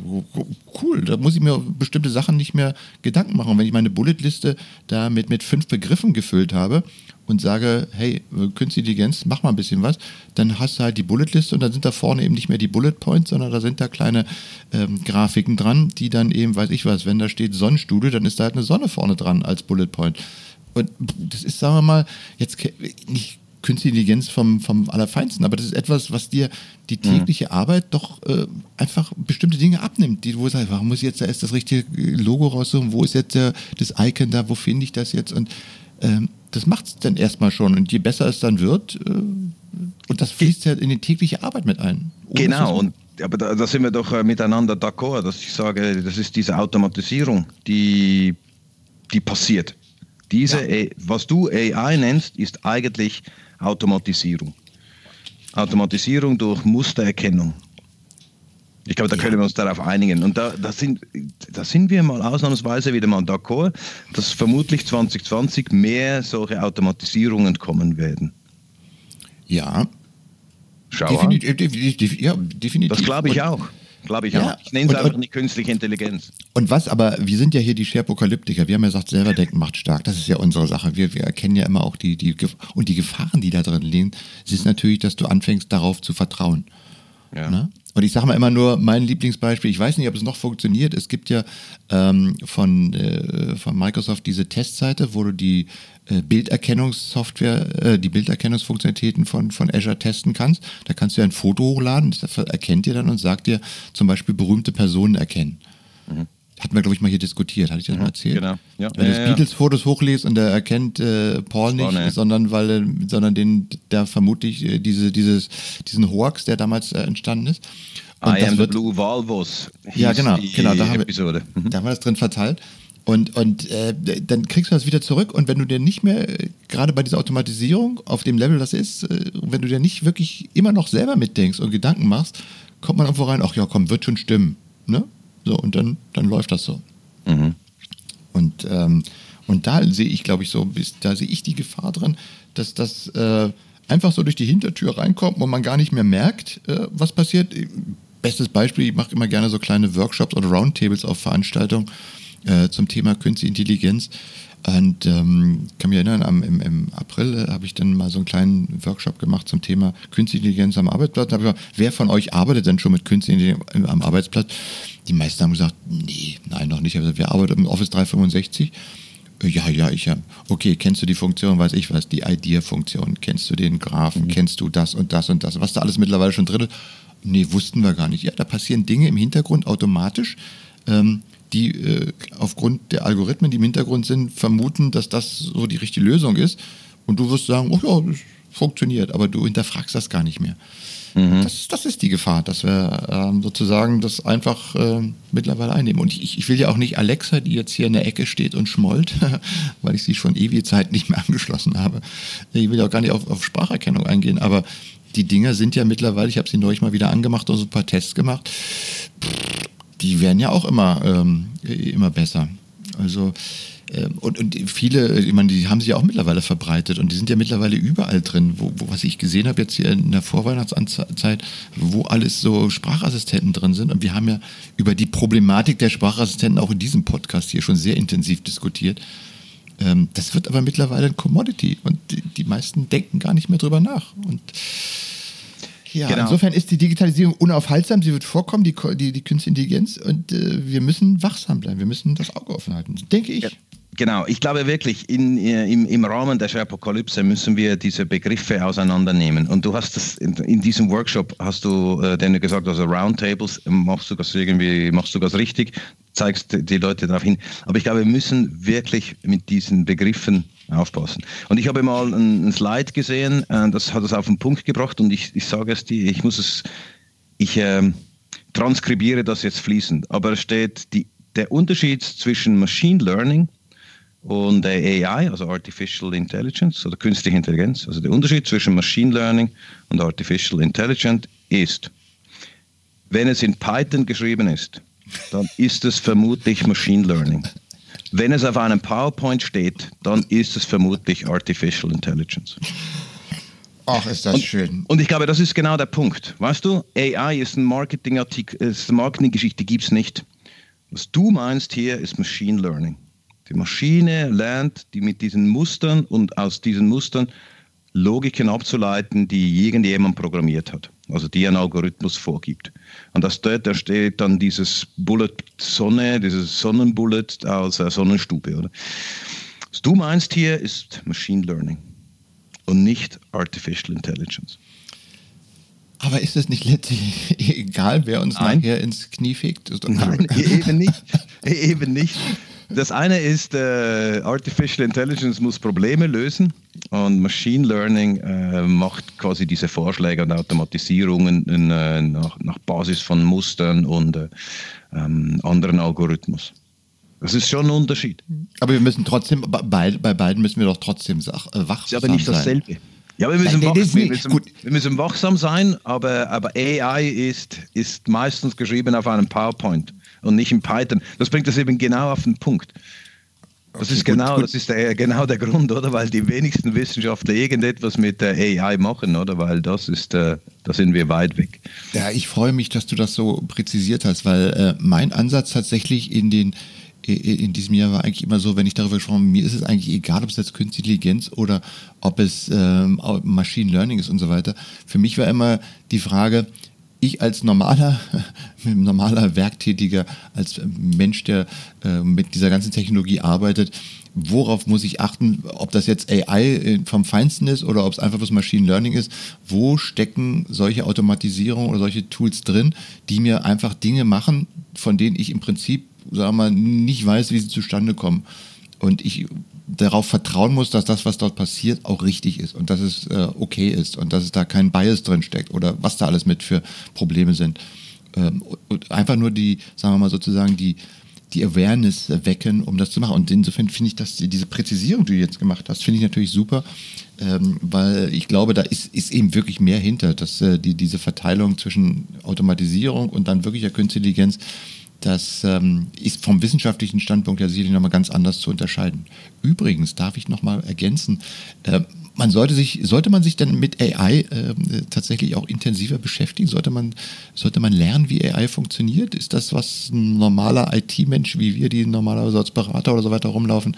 cool, da muss ich mir bestimmte Sachen nicht mehr Gedanken machen. Und wenn ich meine Bulletliste da mit, mit fünf Begriffen gefüllt habe und sage, hey, Künstliche Intelligenz, mach mal ein bisschen was, dann hast du halt die Bulletliste und dann sind da vorne eben nicht mehr die Bullet Points, sondern da sind da kleine ähm, Grafiken dran, die dann eben, weiß ich was, wenn da steht Sonnenstudio, dann ist da halt eine Sonne vorne dran als Bullet Point. Und das ist, sagen wir mal, jetzt nicht Künstliche Intelligenz vom, vom Allerfeinsten, aber das ist etwas, was dir die mhm. tägliche mhm. Arbeit doch äh, einfach bestimmte Dinge abnimmt, die du sagst, warum muss ich jetzt da erst das richtige Logo raussuchen, wo ist jetzt der, das Icon da, wo finde ich das jetzt und ähm, das macht es dann erstmal schon und je besser es dann wird äh, und das fließt ja in die tägliche Arbeit mit ein. Genau und aber da, da, sind wir doch äh, miteinander d'accord, dass ich sage, das ist diese Automatisierung, die, die passiert. Diese, ja. was du AI nennst, ist eigentlich Automatisierung. Automatisierung durch Mustererkennung. Ich glaube, da können wir uns darauf einigen. Und da, da, sind, da sind wir mal ausnahmsweise wieder mal d'accord, dass vermutlich 2020 mehr solche Automatisierungen kommen werden. Ja. Schau definitiv, definitiv, ja, definitiv. Das glaube ich auch. Glaube ich ja. auch. Ich nenne es einfach nicht künstliche Intelligenz. Und was, aber wir sind ja hier die Sherpokalyptiker. Wir haben ja gesagt, selber denken macht stark. Das ist ja unsere Sache. Wir, wir erkennen ja immer auch die, die, und die Gefahren, die da drin liegen. Es ist natürlich, dass du anfängst, darauf zu vertrauen. Ja. Ne? Und ich sage mal immer nur mein Lieblingsbeispiel, ich weiß nicht, ob es noch funktioniert. Es gibt ja ähm, von, äh, von Microsoft diese Testseite, wo du die äh, Bilderkennungssoftware, äh, die Bilderkennungsfunktionalitäten von, von Azure testen kannst. Da kannst du ja ein Foto hochladen, das erkennt dir dann und sagt dir zum Beispiel berühmte Personen erkennen. Hatten wir, glaube ich, mal hier diskutiert. Hatte ich das mhm, mal erzählt? Genau. Ja. Wenn du ja, Beatles-Fotos hochlässt und der erkennt äh, Paul nicht, oh, sondern weil sondern den, der vermutlich äh, diese, dieses, diesen Hoax, der damals äh, entstanden ist. Und I am wird, the Blue Walrus. Ja, genau, genau. Da haben, Episode. Wir, mhm. da haben wir das drin verteilt. Und, und äh, dann kriegst du das wieder zurück und wenn du dir nicht mehr, äh, gerade bei dieser Automatisierung auf dem Level das ist, äh, wenn du dir nicht wirklich immer noch selber mitdenkst und Gedanken machst, kommt man irgendwo rein, ach ja, komm, wird schon stimmen. Ne? So, und dann, dann läuft das so. Mhm. Und, ähm, und da sehe ich, glaube ich, so, da sehe ich die Gefahr drin, dass das äh, einfach so durch die Hintertür reinkommt und man gar nicht mehr merkt, äh, was passiert. Bestes Beispiel, ich mache immer gerne so kleine Workshops oder Roundtables auf Veranstaltungen äh, zum Thema Künstliche Intelligenz. Und ähm, kann mich erinnern, am, im, im April äh, habe ich dann mal so einen kleinen Workshop gemacht zum Thema Künstliche Intelligenz am Arbeitsplatz. Da habe ich gesagt, wer von euch arbeitet denn schon mit Künstlicher Intelligenz am Arbeitsplatz? Die meisten haben gesagt, nee, nein, noch nicht. Also, wer arbeitet im Office 365? Äh, ja, ja, ich habe. Okay, kennst du die Funktion, weiß ich was, die Idea-Funktion? Kennst du den Graphen? Mhm. Kennst du das und das und das? Was da alles mittlerweile schon drin ist? Nee, wussten wir gar nicht. Ja, da passieren Dinge im Hintergrund automatisch. Ähm, die äh, aufgrund der Algorithmen, die im Hintergrund sind, vermuten, dass das so die richtige Lösung ist. Und du wirst sagen, oh ja, das funktioniert, aber du hinterfragst das gar nicht mehr. Mhm. Das, das, ist die Gefahr, dass wir ähm, sozusagen das einfach äh, mittlerweile einnehmen. Und ich, ich, will ja auch nicht Alexa, die jetzt hier in der Ecke steht und schmollt, weil ich sie schon ewige Zeit nicht mehr angeschlossen habe. Ich will ja auch gar nicht auf, auf Spracherkennung eingehen, aber die Dinger sind ja mittlerweile, ich habe sie neulich mal wieder angemacht und so ein paar Tests gemacht. Die werden ja auch immer, ähm, immer besser. Also ähm, und, und, viele, ich meine, die haben sich ja auch mittlerweile verbreitet und die sind ja mittlerweile überall drin, wo, wo was ich gesehen habe jetzt hier in der Vorweihnachtszeit, wo alles so Sprachassistenten drin sind. Und wir haben ja über die Problematik der Sprachassistenten auch in diesem Podcast hier schon sehr intensiv diskutiert. Ähm, das wird aber mittlerweile ein Commodity und die, die meisten denken gar nicht mehr drüber nach. Und ja, genau. insofern ist die Digitalisierung unaufhaltsam, sie wird vorkommen, die, die, die Künstliche Intelligenz, und äh, wir müssen wachsam bleiben, wir müssen das Auge offen halten, denke ich. Ja. Genau, ich glaube wirklich, in, äh, im, im Rahmen der Sherpokalypse müssen wir diese Begriffe auseinandernehmen. Und du hast das in, in diesem Workshop, hast du äh, denen gesagt, also Roundtables, machst du das irgendwie, machst du das richtig, zeigst die Leute darauf hin. Aber ich glaube, wir müssen wirklich mit diesen Begriffen aufpassen. Und ich habe mal ein, Slide gesehen, äh, das hat es auf den Punkt gebracht und ich, ich sage es dir, ich muss es, ich äh, transkribiere das jetzt fließend, aber es steht die, der Unterschied zwischen Machine Learning und AI, also Artificial Intelligence oder künstliche Intelligenz, also der Unterschied zwischen Machine Learning und Artificial Intelligence ist, wenn es in Python geschrieben ist, dann ist es vermutlich Machine Learning. Wenn es auf einem PowerPoint steht, dann ist es vermutlich Artificial Intelligence. Ach, ist das und, schön. Und ich glaube, das ist genau der Punkt. Weißt du, AI ist ein Marketingartikel, ist eine Marketinggeschichte, die gibt es nicht. Was du meinst hier ist Machine Learning. Die Maschine lernt die mit diesen Mustern und aus diesen Mustern Logiken abzuleiten, die irgendjemand programmiert hat. Also die ein Algorithmus vorgibt. Und das dort entsteht dann dieses Bullet Sonne, dieses Sonnenbullet aus der Sonnenstube. Oder? Was du meinst hier ist Machine Learning und nicht Artificial Intelligence. Aber ist es nicht letztlich egal, wer uns Nein. nachher ins Knie fegt? Nein, eben nicht. eben nicht. Das eine ist, äh, Artificial Intelligence muss Probleme lösen und Machine Learning äh, macht quasi diese Vorschläge und Automatisierungen in, äh, nach, nach, Basis von Mustern und äh, ähm, anderen Algorithmus. Das ist schon ein Unterschied. Aber wir müssen trotzdem, bei, bei beiden müssen wir doch trotzdem wach sein. Ist aber nicht dasselbe. Ja, wir müssen, Nein, wach, wir, müssen, wir müssen, wachsam sein, aber, aber AI ist, ist meistens geschrieben auf einem PowerPoint und nicht in Python. Das bringt das eben genau auf den Punkt. Das okay, ist genau, gut, gut. das ist der, genau der Grund, oder? Weil die wenigsten Wissenschaftler irgendetwas mit der AI machen, oder? Weil das ist, äh, da sind wir weit weg. Ja, ich freue mich, dass du das so präzisiert hast, weil äh, mein Ansatz tatsächlich in den in diesem Jahr war eigentlich immer so, wenn ich darüber gesprochen habe, mir ist es eigentlich egal, ob es jetzt Künstliche Intelligenz oder ob es ähm, Machine Learning ist und so weiter. Für mich war immer die Frage, ich als normaler, normaler Werktätiger, als Mensch, der äh, mit dieser ganzen Technologie arbeitet, worauf muss ich achten, ob das jetzt AI vom Feinsten ist oder ob es einfach bloß Machine Learning ist, wo stecken solche Automatisierungen oder solche Tools drin, die mir einfach Dinge machen, von denen ich im Prinzip sagen wir mal, nicht weiß, wie sie zustande kommen. Und ich darauf vertrauen muss, dass das, was dort passiert, auch richtig ist und dass es äh, okay ist und dass es da kein Bias drin steckt oder was da alles mit für Probleme sind. Ähm, und einfach nur die, sagen wir mal sozusagen, die, die Awareness wecken, um das zu machen. Und insofern finde ich, dass diese Präzisierung, die du jetzt gemacht hast, finde ich natürlich super, ähm, weil ich glaube, da ist, ist eben wirklich mehr hinter, dass äh, die, diese Verteilung zwischen Automatisierung und dann wirklicher Künstliche Intelligenz, das ähm, ist vom wissenschaftlichen Standpunkt ja sicherlich nochmal ganz anders zu unterscheiden. Übrigens darf ich nochmal ergänzen, äh, man sollte sich, sollte man sich denn mit AI äh, tatsächlich auch intensiver beschäftigen? Sollte man, sollte man lernen, wie AI funktioniert? Ist das, was ein normaler IT-Mensch wie wir, die normalerweise als Berater oder so weiter rumlaufen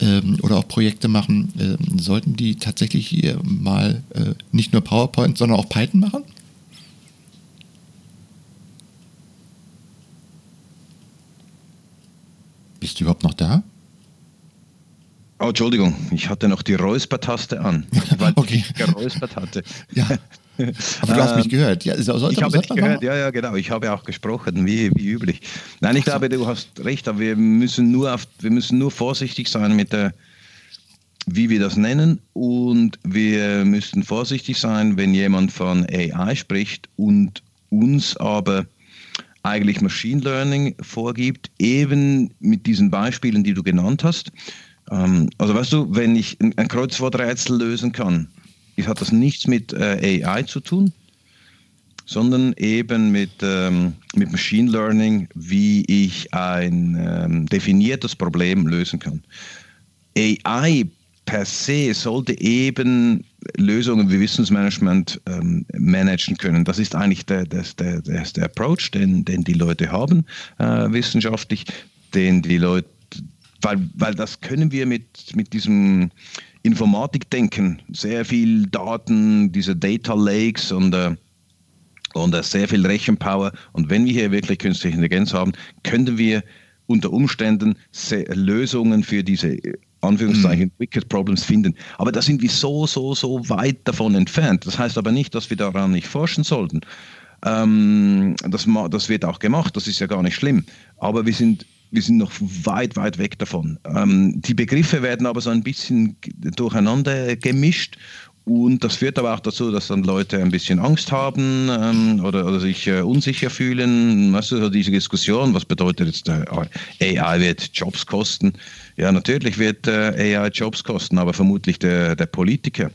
ähm, oder auch Projekte machen, äh, sollten die tatsächlich hier mal äh, nicht nur PowerPoint, sondern auch Python machen? Bist du überhaupt noch da? Oh, Entschuldigung, ich hatte noch die Räuspertaste an, weil okay. ich geräuspert hatte. Ja. Aber du hast mich ähm, gehört. Ja, sollte, ich habe dich gehört, ja, ja, genau. Ich habe auch gesprochen, wie, wie üblich. Nein, ich glaube, du hast recht, aber wir müssen nur, auf, wir müssen nur vorsichtig sein mit der, wie wir das nennen. Und wir müssen vorsichtig sein, wenn jemand von AI spricht und uns aber eigentlich Machine Learning vorgibt, eben mit diesen Beispielen, die du genannt hast. Ähm, also weißt du, wenn ich ein Kreuzworträtsel lösen kann, hat das nichts mit äh, AI zu tun, sondern eben mit, ähm, mit Machine Learning, wie ich ein ähm, definiertes Problem lösen kann. AI per se sollte eben Lösungen wie Wissensmanagement ähm, managen können. Das ist eigentlich der, der, der, der Approach, den, den die Leute haben, äh, wissenschaftlich, den die Leute, weil, weil das können wir mit, mit diesem Informatikdenken, sehr viel Daten, diese Data Lakes und äh, und äh, sehr viel Rechenpower. Und wenn wir hier wirklich künstliche Intelligenz haben, können wir unter Umständen Lösungen für diese Anführungszeichen, mhm. Wicked Problems finden. Aber da sind wir so, so, so weit davon entfernt. Das heißt aber nicht, dass wir daran nicht forschen sollten. Ähm, das, das wird auch gemacht, das ist ja gar nicht schlimm. Aber wir sind wir sind noch weit, weit weg davon. Ähm, die Begriffe werden aber so ein bisschen durcheinander gemischt und das führt aber auch dazu, dass dann Leute ein bisschen Angst haben ähm, oder, oder, sich äh, unsicher fühlen. Weißt du, so diese Diskussion, was bedeutet jetzt, äh, AI wird Jobs kosten? Ja, natürlich wird äh, AI Jobs kosten, aber vermutlich der, der Politiker.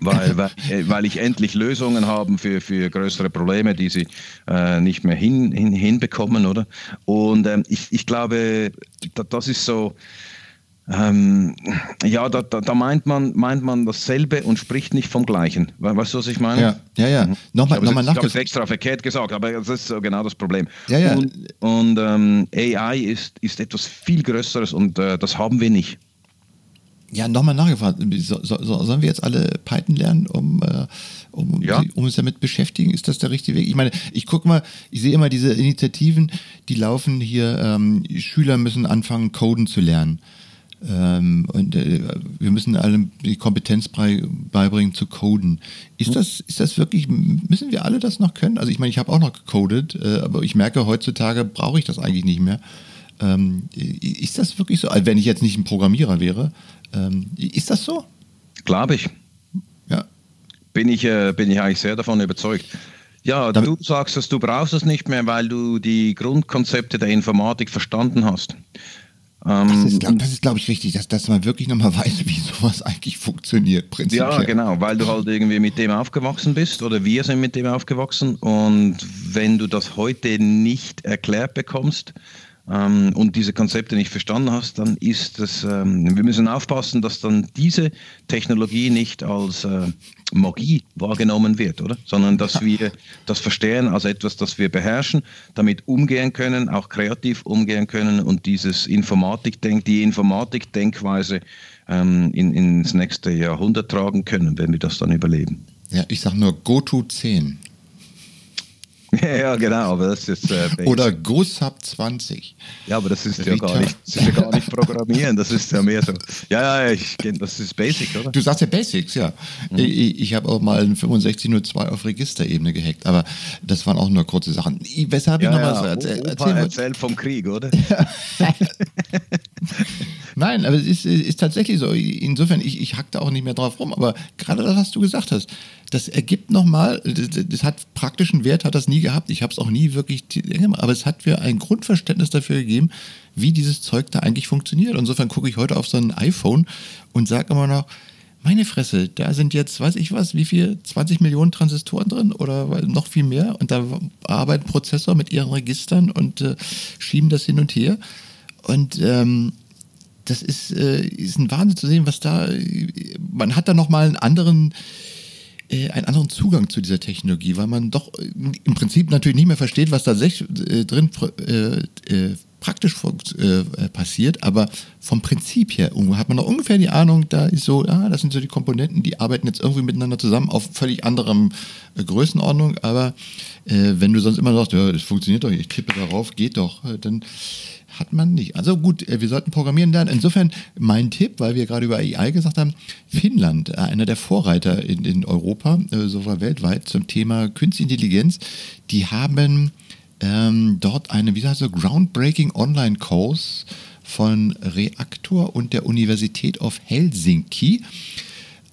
Weil, weil, äh, weil ich endlich Lösungen habe für, für größere Probleme, die sie äh, nicht mehr hin, hin, hinbekommen, oder? Und ähm, ich, ich glaube, das ist so Ähm, ja, da, da, da, meint, man, meint man dasselbe und spricht nicht vom Gleichen. Weißt du, was ich meine? Ja, ja. ja. Mhm. Nochmal, ich nochmal habe es extra verkehrt gesagt, aber das ist so genau das Problem. Ja, ja. Und, und ähm, AI ist, ist etwas viel Größeres und äh, das haben wir nicht. Ja, nochmal nachgefragt. So, so, sollen wir jetzt alle Python lernen, um, äh, um, ja. um uns damit beschäftigen? Ist das der richtige Weg? Ich meine, ich gucke mal, ich sehe immer diese Initiativen, die laufen hier, ähm, Schüler müssen anfangen, Coden zu lernen. Ähm, und äh, wir müssen allen die Kompetenz beibringen zu coden. Ist hm. das, ist das wirklich, müssen wir alle das noch können? Also ich meine, ich habe auch noch gecodet, äh, aber ich merke, heutzutage brauche ich das eigentlich nicht mehr. Ähm, ist das wirklich so? Also wenn ich jetzt nicht ein Programmierer wäre, ähm, ist das so? Glaube ich. Ja. Bin ich, äh, bin ich eigentlich sehr davon überzeugt. Ja, Damit du sagst, dass du brauchst es nicht mehr, weil du die Grundkonzepte der Informatik verstanden hast. Ähm, das ist, glaube glaub ich, richtig, dass, dass man wirklich nochmal weiß, wie sowas eigentlich funktioniert, prinzipiell. Ja, genau, weil du halt irgendwie mit dem aufgewachsen bist oder wir sind mit dem aufgewachsen und wenn du das heute nicht erklärt bekommst, ähm, und diese Konzepte nicht verstanden hast, dann ist das, ähm, wir müssen aufpassen, dass dann diese Technologie nicht als äh, Magie wahrgenommen wird, oder? Sondern dass wir das verstehen als etwas, das wir beherrschen, damit umgehen können, auch kreativ umgehen können und dieses Informatik-Denk, die Informatik-Denkweise ähm, in, ins nächste Jahrhundert tragen können, wenn wir das dann überleben. Ja, ich sage nur Go-To 10. Ja, genau, aber das ist äh, Oder GoSub 20. Ja, aber das ist ja gar nicht, das ist ja gar nicht Programmieren, das ist ja mehr so. Ja, ja, ich, das ist Basic, oder? Du sagst ja Basics, ja. Mhm. Ich, ich habe auch mal ein 6502 auf Registerebene gehackt, aber das waren auch nur kurze Sachen. Weshalb ja, ich nochmal ja. so erzähl, erzähl, erzähl vom Krieg, oder? Nein, aber es ist, ist tatsächlich so. Insofern, ich, ich hack da auch nicht mehr drauf rum, aber gerade das, was du gesagt hast, das ergibt nochmal, das, das hat praktischen Wert, hat das nie gehabt. Ich habe es auch nie wirklich, aber es hat mir ein Grundverständnis dafür gegeben, wie dieses Zeug da eigentlich funktioniert. Insofern gucke ich heute auf so ein iPhone und sage immer noch, meine Fresse, da sind jetzt, weiß ich was, wie viel, 20 Millionen Transistoren drin oder noch viel mehr und da arbeiten Prozessor mit ihren Registern und äh, schieben das hin und her. Und ähm, das ist, äh, ist ein Wahnsinn zu sehen, was da, man hat da nochmal einen anderen, äh, einen anderen Zugang zu dieser Technologie, weil man doch äh, im Prinzip natürlich nicht mehr versteht, was da äh, drin praktisch passiert, aber vom Prinzip her hat man noch ungefähr die Ahnung, da ist so, ah, das sind so die Komponenten, die arbeiten jetzt irgendwie miteinander zusammen auf völlig anderem Größenordnung, aber wenn du sonst immer sagst, ja, das funktioniert doch, ich klippe darauf, geht doch, dann hat man nicht. Also gut, äh, wir sollten programmieren lernen. Insofern mein Tipp, weil wir gerade über AI gesagt haben, Finnland, äh, einer der Vorreiter in, in Europa, äh, sogar weltweit zum Thema Künstliche Intelligenz, die haben ähm, dort eine, wie heißt so, Groundbreaking Online-Kurs von Reaktor und der Universität of Helsinki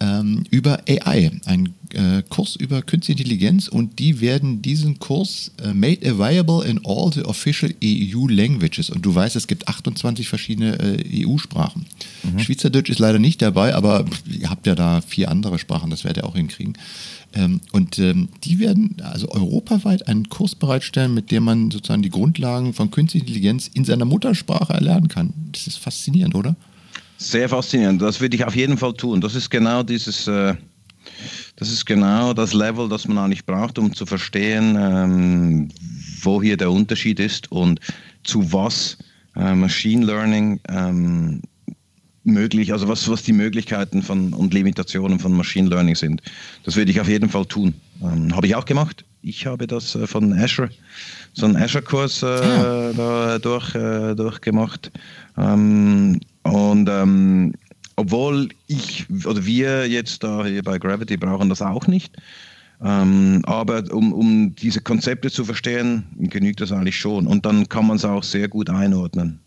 ähm, über AI, ein äh, Kurs über Künstliche Intelligenz und die werden diesen Kurs äh, made available in all the official EU languages. Und du weißt, es gibt 28 verschiedene äh, EU-Sprachen. Mhm. Schweizerdeutsch ist leider nicht dabei, aber ihr habt ja da vier andere Sprachen, das werdet ihr auch hinkriegen. Ähm, und ähm, die werden also europaweit einen Kurs bereitstellen, mit dem man sozusagen die Grundlagen von Künstlicher Intelligenz in seiner Muttersprache erlernen kann. Das ist faszinierend, oder? Sehr faszinierend. Das würde ich auf jeden Fall tun. Das ist genau dieses, äh, das ist genau das Level, das man eigentlich braucht, um zu verstehen, ähm, wo hier der Unterschied ist und zu was äh, Machine Learning ähm, möglich, also was, was die Möglichkeiten von, und Limitationen von Machine Learning sind. Das würde ich auf jeden Fall tun. Ähm, habe ich auch gemacht. Ich habe das äh, von Azure, so einen Azure-Kurs äh, ja. durch, äh, durchgemacht. Ähm, und ähm, obwohl ich oder wir jetzt da hier bei Gravity brauchen das auch nicht. Ähm, aber um, um diese Konzepte zu verstehen, genügt das eigentlich schon. Und dann kann man es auch sehr gut einordnen.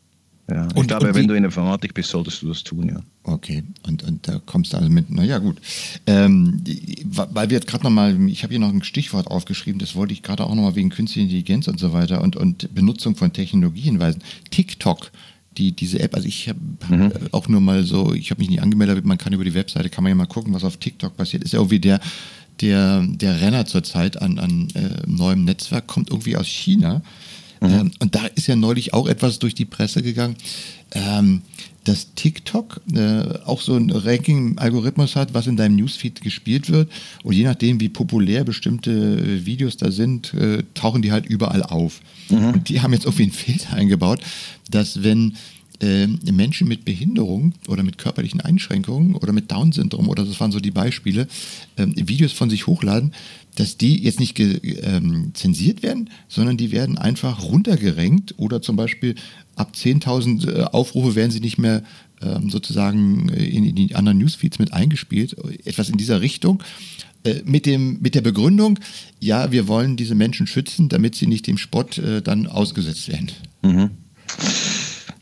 Ja, und, ich glaube, und wenn du in Informatik bist, solltest du das tun, ja. Okay, und, und da kommst du also mit, naja, gut. Ähm, weil wir jetzt gerade nochmal, ich habe hier noch ein Stichwort aufgeschrieben, das wollte ich gerade auch nochmal wegen künstlicher Intelligenz und so weiter und, und Benutzung von Technologien weisen. TikTok die, diese App, also ich habe mhm. auch nur mal so, ich habe mich nicht angemeldet, man kann über die Webseite, kann man ja mal gucken, was auf TikTok passiert. Ist ja irgendwie der, der, der Renner zurzeit an, an äh, neuem Netzwerk, kommt irgendwie aus China. Mhm. Ähm, und da ist ja neulich auch etwas durch die Presse gegangen, ähm, dass TikTok äh, auch so ein Ranking-Algorithmus hat, was in deinem Newsfeed gespielt wird. Und je nachdem, wie populär bestimmte äh, Videos da sind, äh, tauchen die halt überall auf. Mhm. Und die haben jetzt irgendwie einen Filter eingebaut, dass wenn äh, Menschen mit Behinderung oder mit körperlichen Einschränkungen oder mit Down-Syndrom oder das waren so die Beispiele, äh, Videos von sich hochladen, dass die jetzt nicht ähm, zensiert werden, sondern die werden einfach runtergerenkt oder zum Beispiel ab 10.000 äh, Aufrufe werden sie nicht mehr ähm, sozusagen in, in, die anderen Newsfeeds mit eingespielt, etwas in dieser Richtung. Äh, mit, dem, mit der Begründung, ja, wir wollen diese Menschen schützen, damit sie nicht dem Spott äh, dann ausgesetzt werden. Mhm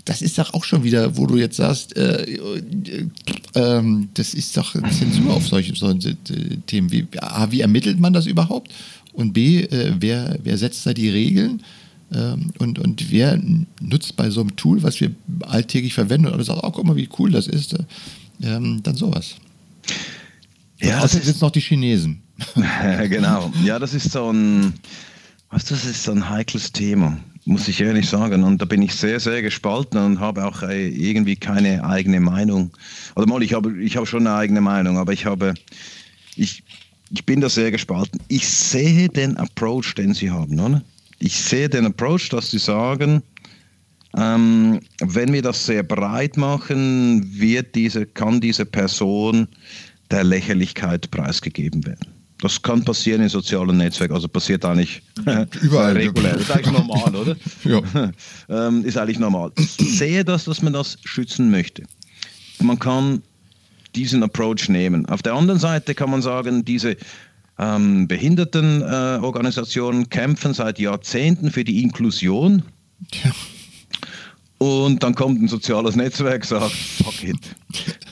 das ist doch auch schon wieder, wo du jetzt sagst, äh, äh, äh, das ist doch Zensur auf solche, solche äh, Themen. Wie, A, wie ermittelt man das überhaupt? Und B, äh, wer, wer setzt da die Regeln? Ähm, und, und wer nutzt bei so einem Tool, was wir alltäglich verwenden und alle sagen, oh, guck mal, wie cool das ist, äh, ähm, dann sowas. Ja, außerdem sind es noch die Chinesen. genau. Ja, das ist so ein, was, das ist so ein heikles Thema muss ich ehrlich sagen. Und da bin ich sehr, sehr gespalten und habe auch äh, irgendwie keine eigene Meinung. Oder mal, ich habe, ich habe schon eine eigene Meinung, aber ich habe, ich, ich bin da sehr gespalten. Ich sehe den Approach, den sie haben, oder? Ich sehe den Approach, dass sie sagen, ähm, wenn wir das sehr breit machen, wird diese, kann diese Person der Lächerlichkeit preisgegeben werden. Das kann passieren in sozialen Netzwerken, also passiert eigentlich überall regulär. Das ist eigentlich normal, oder? ja. ähm, ist eigentlich normal. Ich sehe das, dass man das schützen möchte. Man kann diesen Approach nehmen. Auf der anderen Seite kann man sagen, diese ähm, Behindertenorganisationen äh, kämpfen seit Jahrzehnten für die Inklusion. Ja. Und dann kommt ein soziales Netzwerk, sagt, fuck it.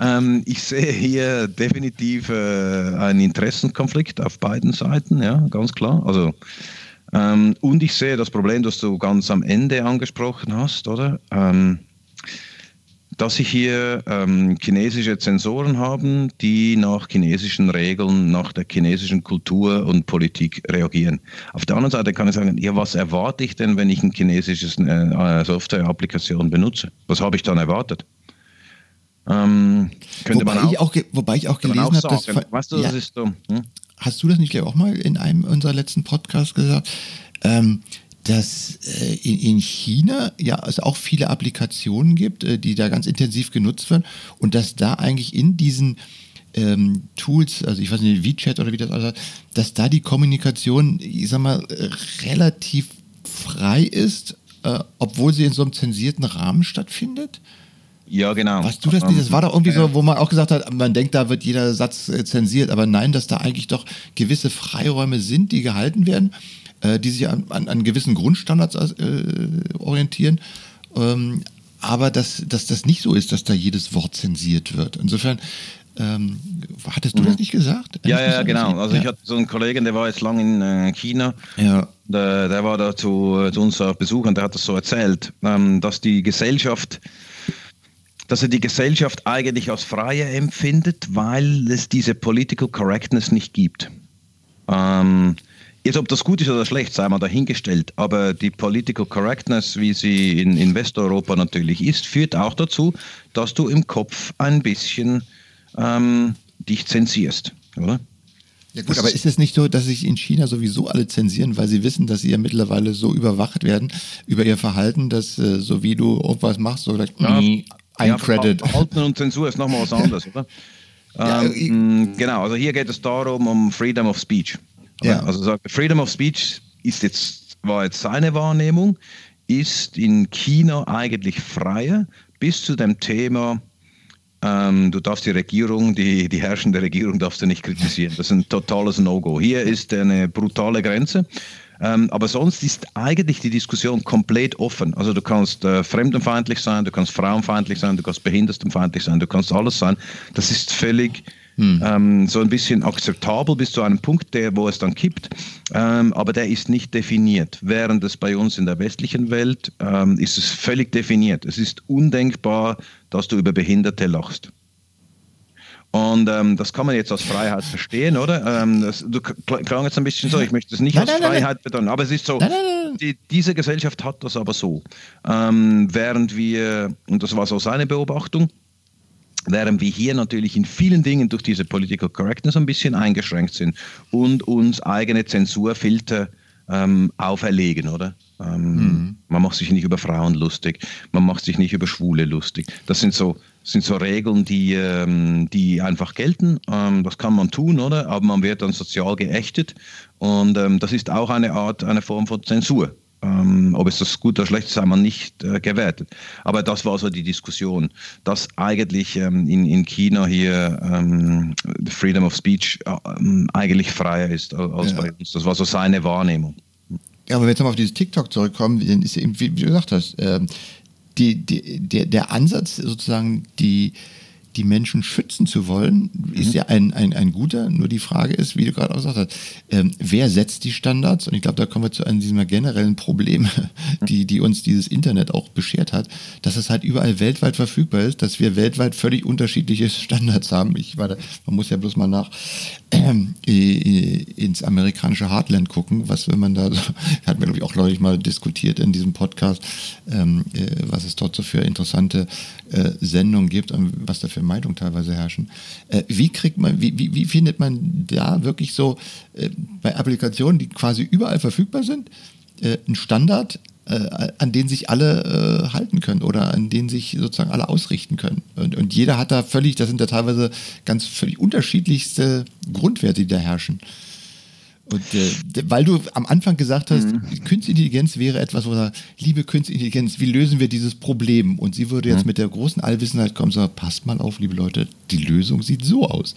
Ähm, ich sehe hier definitiv äh, einen Interessenkonflikt auf beiden Seiten, ja, ganz klar. Also, ähm, und ich sehe das Problem, das du ganz am Ende angesprochen hast, oder? Ähm, dass sie hier ähm, chinesische Zensoren haben, die nach chinesischen Regeln, nach der chinesischen Kultur und Politik reagieren. Auf der anderen Seite kann ich sagen, ja, was erwarte ich denn, wenn ich eine chinesische äh, Software-Applikation benutze? Was habe ich dann erwartet? Ähm, könnte wobei, man auch, ich auch, wobei ich auch gelesen habe, dass... Weißt du, ja, das ist so, hm? Hast du das nicht auch mal in einem unserer letzten Podcasts gesagt? Ähm, dass äh, in, in China ja es auch viele Applikationen gibt, äh, die da ganz intensiv genutzt werden und dass da eigentlich in diesen ähm, Tools, also ich weiß nicht, WeChat oder wie das alles heißt, dass da die Kommunikation, ich sag mal, relativ frei ist, äh, obwohl sie in so einem zensierten Rahmen stattfindet. Ja, genau. Weißt du das nicht? Das war doch irgendwie so, wo man auch gesagt hat, man denkt, da wird jeder Satz äh, zensiert, aber nein, dass da eigentlich doch gewisse Freiräume sind, die gehalten werden äh, die sich an, an, an, gewissen Grundstandards äh, orientieren. Ähm, aber dass, dass das nicht so ist, dass da jedes Wort zensiert wird. Insofern, ähm, hattest du mhm. das nicht gesagt? Ja, ja, genau. Also ja. ich hatte so einen Kollegen, der war jetzt lang in äh, China. Ja. Der, der, war da zu, zu uns auf Besuch und der hat das so erzählt, ähm, dass die Gesellschaft dass er die Gesellschaft eigentlich als freie empfindet, weil es diese Political Correctness nicht gibt. Ähm, Jetzt, ob das gut ist oder schlecht, sei mal dahingestellt. Aber die Political Correctness, wie sie in, in Westeuropa natürlich ist, führt auch dazu, dass du im Kopf ein bisschen ähm, dich zensierst, oder? Ja gut, aber ist es nicht so, dass sich in China sowieso alle zensieren, weil sie wissen, dass sie ja mittlerweile so überwacht werden über ihr Verhalten, dass äh, so wie du irgendwas machst, so gleich ja, ein ja, Credit. Verhalten und Zensur ist nochmal was anderes, oder? Ja, ähm, genau, also hier geht es darum, um Freedom of Speech. Ja. Also Freedom of Speech ist jetzt, war jetzt seine Wahrnehmung, ist in China eigentlich freier bis zu dem Thema, ähm, du darfst die Regierung, die, die herrschende Regierung darfst du nicht kritisieren. Das ist ein totales No-Go. Hier ist eine brutale Grenze. Ähm, aber sonst ist eigentlich die Diskussion komplett offen. Also du kannst äh, fremdenfeindlich sein, du kannst frauenfeindlich sein, du kannst behindertenfeindlich sein, du kannst alles sein. Das ist völlig hm. Ähm, so ein bisschen akzeptabel bis zu einem Punkt, der, wo es dann kippt, ähm, aber der ist nicht definiert. Während es bei uns in der westlichen Welt ähm, ist es völlig definiert. Es ist undenkbar, dass du über Behinderte lachst. Und ähm, das kann man jetzt als Freiheit verstehen, oder? Ähm, das, du klang jetzt ein bisschen so, ich möchte es nicht nein, als nein, Freiheit nein. betonen, aber es ist so? Die, diese Gesellschaft hat das aber so. Ähm, während wir, und das war so seine Beobachtung, während wir hier natürlich in vielen Dingen durch diese Political Correctness ein bisschen eingeschränkt sind und uns eigene Zensurfilter ähm, auferlegen, oder? Ähm, mhm. Man macht sich nicht über Frauen lustig, man macht sich nicht über Schwule lustig. Das sind so, sind so Regeln, die, ähm, die einfach gelten. Ähm, das kann man tun, oder? Aber man wird dann sozial geächtet und ähm, das ist auch eine Art, eine Form von Zensur. Ähm, ob es das gut oder schlecht ist, haben wir nicht äh, gewertet. Aber das war so die Diskussion, dass eigentlich ähm, in, in China hier ähm, Freedom of Speech äh, eigentlich freier ist als ja. bei uns. Das war so seine Wahrnehmung. Ja, aber wenn wir jetzt mal auf dieses TikTok zurückkommen, dann ist eben, wie, wie du gesagt hast, äh, die, die, der, der Ansatz sozusagen, die, die Menschen schützen zu wollen, ist mhm. ja ein, ein, ein guter. Nur die Frage ist, wie du gerade auch gesagt hast, ähm, wer setzt die Standards? Und ich glaube, da kommen wir zu einem dieser generellen Problem, die, die uns dieses Internet auch beschert hat, dass es halt überall weltweit verfügbar ist, dass wir weltweit völlig unterschiedliche Standards haben. Ich war da, man muss ja bloß mal nach ins amerikanische Heartland gucken, was wenn man da, hat mir glaube ich auch neulich mal diskutiert in diesem Podcast, ähm, äh, was es dort so für interessante äh, Sendungen gibt und was da für Meinungen teilweise herrschen. Äh, wie kriegt man, wie, wie, wie, findet man da wirklich so äh, bei Applikationen, die quasi überall verfügbar sind, äh, einen Standard, äh, an den sich alle äh, halten können oder an den sich sozusagen alle ausrichten können. Und, und jeder hat da völlig, das sind ja teilweise ganz völlig unterschiedlichste Grundwerte, die da herrschen. Und äh, weil du am Anfang gesagt hast, mhm. Künstliche Intelligenz wäre etwas, wo er, liebe Künstliche Intelligenz, wie lösen wir dieses Problem? Und sie würde jetzt mhm. mit der großen Allwissenheit kommen und sagen, passt mal auf, liebe Leute, die Lösung sieht so aus.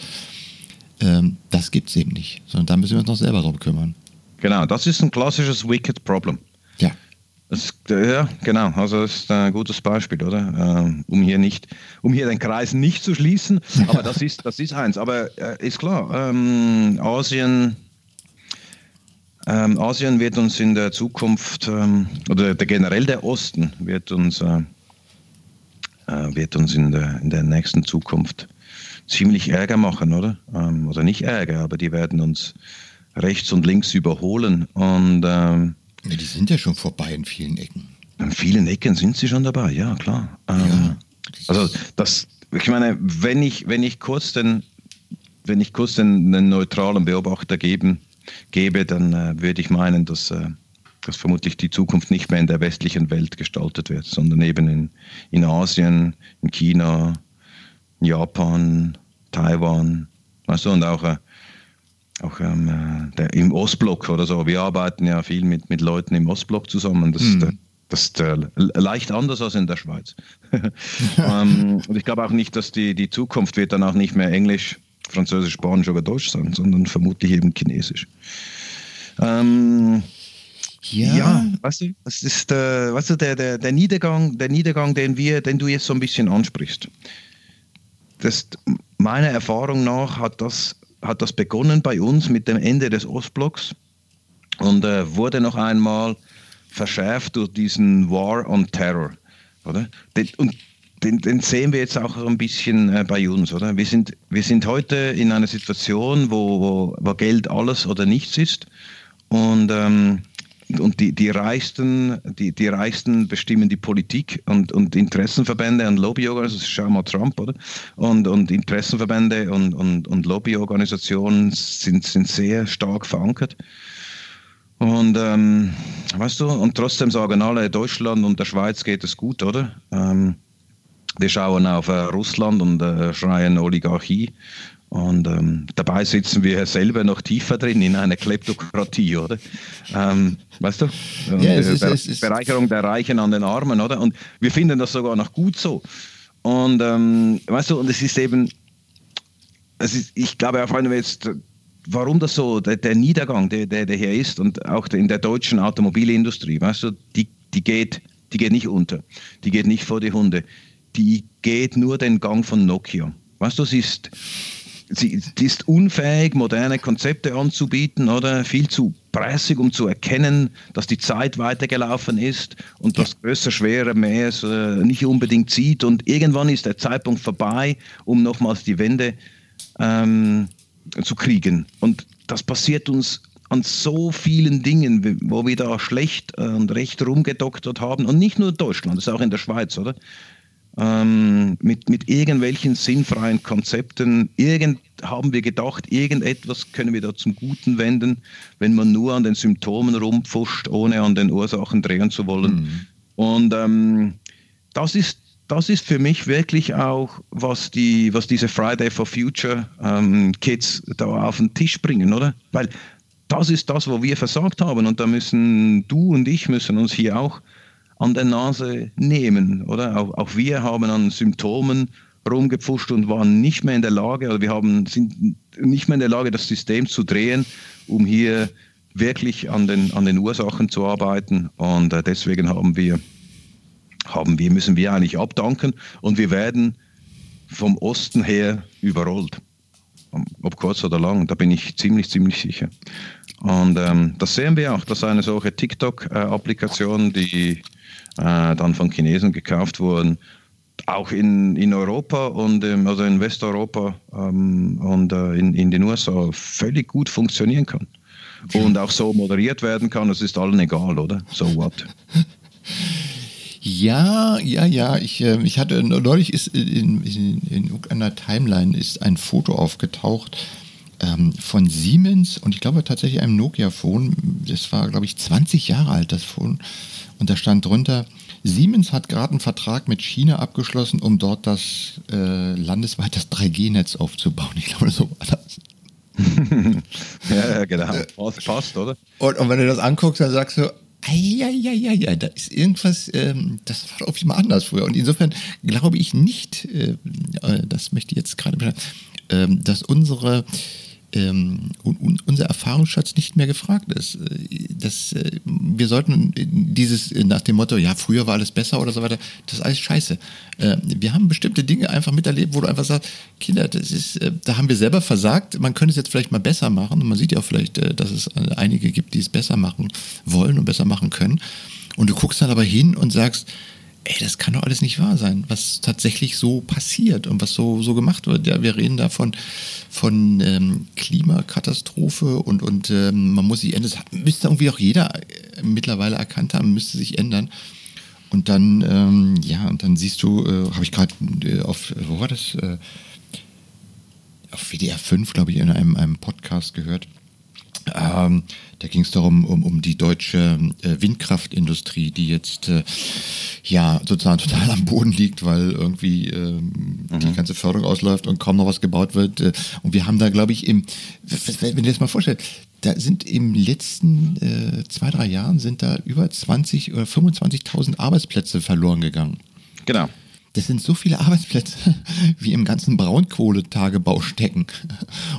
Ähm, das gibt es eben nicht, sondern da müssen wir uns noch selber darum kümmern. Genau, das ist ein klassisches Wicked Problem. Ja. Das, ja, genau. Also das ist ein gutes Beispiel, oder? Ähm, um hier nicht, um hier den Kreis nicht zu schließen. Aber das ist, das ist eins. Aber äh, ist klar, ähm, Asien, ähm, Asien wird uns in der Zukunft ähm, oder der, generell der Osten wird uns äh, äh, wird uns in der, in der nächsten Zukunft ziemlich Ärger machen, oder? Ähm, oder nicht Ärger, aber die werden uns rechts und links überholen und ähm, ja, die sind ja schon vorbei in vielen Ecken. In vielen Ecken sind sie schon dabei, ja klar. Ähm, ja. Also das, ich meine, wenn ich, wenn ich kurz den, wenn ich kurz den, den neutralen Beobachter geben, gebe, dann äh, würde ich meinen, dass, äh, dass vermutlich die Zukunft nicht mehr in der westlichen Welt gestaltet wird, sondern eben in, in Asien, in China, in Japan, Taiwan, weißt du, und auch äh, auch ähm, äh, der, im Ostblock oder so. Wir arbeiten ja viel mit, mit Leuten im Ostblock zusammen. Das, mhm. das ist äh, leicht anders als in der Schweiz. ähm, und ich glaube auch nicht, dass die, die Zukunft wird dann auch nicht mehr Englisch, Französisch, Spanisch oder Deutsch sein, sondern vermutlich eben Chinesisch. Ähm, ja. ja, weißt du, das ist äh, weißt du, der, der, der, Niedergang, der Niedergang, den wir, den du jetzt so ein bisschen ansprichst. Das, meiner Erfahrung nach hat das hat das begonnen bei uns mit dem Ende des Ostblocks und äh, wurde noch einmal verschärft durch diesen War on Terror. Oder? Den, und den, den, sehen wir jetzt auch ein bisschen äh, bei uns, oder? Wir sind, wir sind heute in einer Situation, wo, wo, wo Geld alles oder nichts ist. Und ähm, und die, die, Reichsten, die, die Reichsten bestimmen die Politik und, und Interessenverbände und Lobbyorganisationen, schau mal Trump, oder? Und, und Interessenverbände und, und, und Lobbyorganisationen sind, sind sehr stark verankert. Und ähm, weißt du, und trotzdem sagen alle, Deutschland und der Schweiz geht es gut, oder? Ähm, wir schauen auf äh, Russland und äh, schreien Oligarchie. Und ähm, dabei sitzen wir selber noch tiefer drin in einer Kleptokratie, oder? Ähm, weißt du? Ja, es ist, es ist Bereicherung der Reichen an den Armen, oder? Und wir finden das sogar noch gut so. Und ähm, weißt du, und es ist eben, es ist, ich glaube, wenn wir jetzt, warum das so, der, der Niedergang, der, der, der hier ist, und auch in der deutschen Automobilindustrie, weißt du, die, die geht, die geht nicht unter, die geht nicht vor die Hunde, die geht nur den Gang von Nokia. Weißt du, es ist, sie ist unfähig, moderne Konzepte anzubieten oder viel zu preisig, um zu erkennen, dass die Zeit weitergelaufen ist und das größer, schwerer mehr es äh, nicht unbedingt sieht. Und irgendwann ist der Zeitpunkt vorbei, um nochmals die Wende ähm, zu kriegen. Und das passiert uns an so vielen Dingen, wo wir da schlecht und recht rumgedoktert haben. Und nicht nur in Deutschland, das ist auch in der Schweiz, oder? Ähm, mit, mit irgendwelchen sinnfreien Konzepten. Irgend haben wir gedacht, irgendetwas können wir da zum Guten wenden, wenn man nur an den Symptomen rumpfuscht, ohne an den Ursachen drehen zu wollen. Mhm. Und ähm, das ist das ist für mich wirklich auch, was, die, was diese Friday for Future ähm, Kids da auf den Tisch bringen, oder? Weil das ist das, wo wir versagt haben und da müssen du und ich müssen uns hier auch an der Nase nehmen, oder? Auch, auch wir haben an Symptomen rumgepfuscht und waren nicht mehr in der Lage, oder wir haben, sind nicht mehr in der Lage, das System zu drehen, um hier wirklich an den, an den Ursachen zu arbeiten. Und äh, deswegen haben wir, haben wir, müssen wir eigentlich abdanken und wir werden vom Osten her überrollt. Ob kurz oder lang, da bin ich ziemlich, ziemlich sicher. Und ähm, das sehen wir auch, dass eine solche TikTok-Applikation, die äh, dann von Chinesen gekauft wurden, auch in, in Europa und ähm, also in Westeuropa ähm, und äh, in, in den USA völlig gut funktionieren kann. Und auch so moderiert werden kann, es ist allen egal, oder? So what? Ja, ja, ja. Ich, äh, ich hatte neulich ist in, in, in irgendeiner Timeline ist ein Foto aufgetaucht ähm, von Siemens und ich glaube tatsächlich einem Nokia-Phone. Das war, glaube ich, 20 Jahre alt, das Phone. Und da stand drunter, Siemens hat gerade einen Vertrag mit China abgeschlossen, um dort das äh, landesweit das 3G-Netz aufzubauen. Ich glaube, so war das. ja, genau. Passt, passt oder? Und, und, wenn du das anguckst, dann sagst du, ja, da ist irgendwas, ähm, das war auf jeden Fall anders früher. Und insofern glaube ich nicht, äh, äh das möchte ich jetzt gerade, äh, dass unsere ähm, unser Erfahrungsschatz nicht mehr gefragt ist. Äh, das, äh, wir sollten dieses nach dem Motto, ja, früher war alles besser oder so weiter, das ist alles scheiße. Äh, wir haben bestimmte Dinge einfach miterlebt, wo du einfach sagst, Kinder, das ist, äh, da haben wir selber versagt, man könnte es jetzt vielleicht mal besser machen. Und man sieht ja auch vielleicht, äh, dass es einige gibt, die es besser machen wollen und besser machen können. Und du guckst dann aber hin und sagst, ey, das kann doch alles nicht wahr sein, was tatsächlich so passiert und was so, so gemacht wird. Ja, wir reden da von, von ähm, Klimakatastrophe und, und ähm, man muss sich ändern. Das müsste irgendwie auch jeder äh, mittlerweile erkannt haben, müsste sich ändern. Und dann, ähm, ja, und dann siehst du, äh, habe ich gerade äh, auf, wo war das? Äh, auf WDR 5, glaube ich, in einem, einem Podcast gehört ähm, da ging es darum, um, um die deutsche äh, Windkraftindustrie, die jetzt äh, ja sozusagen total am Boden liegt, weil irgendwie äh, mhm. die ganze Förderung ausläuft und kaum noch was gebaut wird. Äh, und wir haben da, glaube ich, im, wenn du dir das mal vorstellst, da sind im letzten äh, zwei, drei Jahren sind da über 20 oder 25.000 Arbeitsplätze verloren gegangen. Genau. Das sind so viele Arbeitsplätze, wie im ganzen Braunkohletagebau stecken.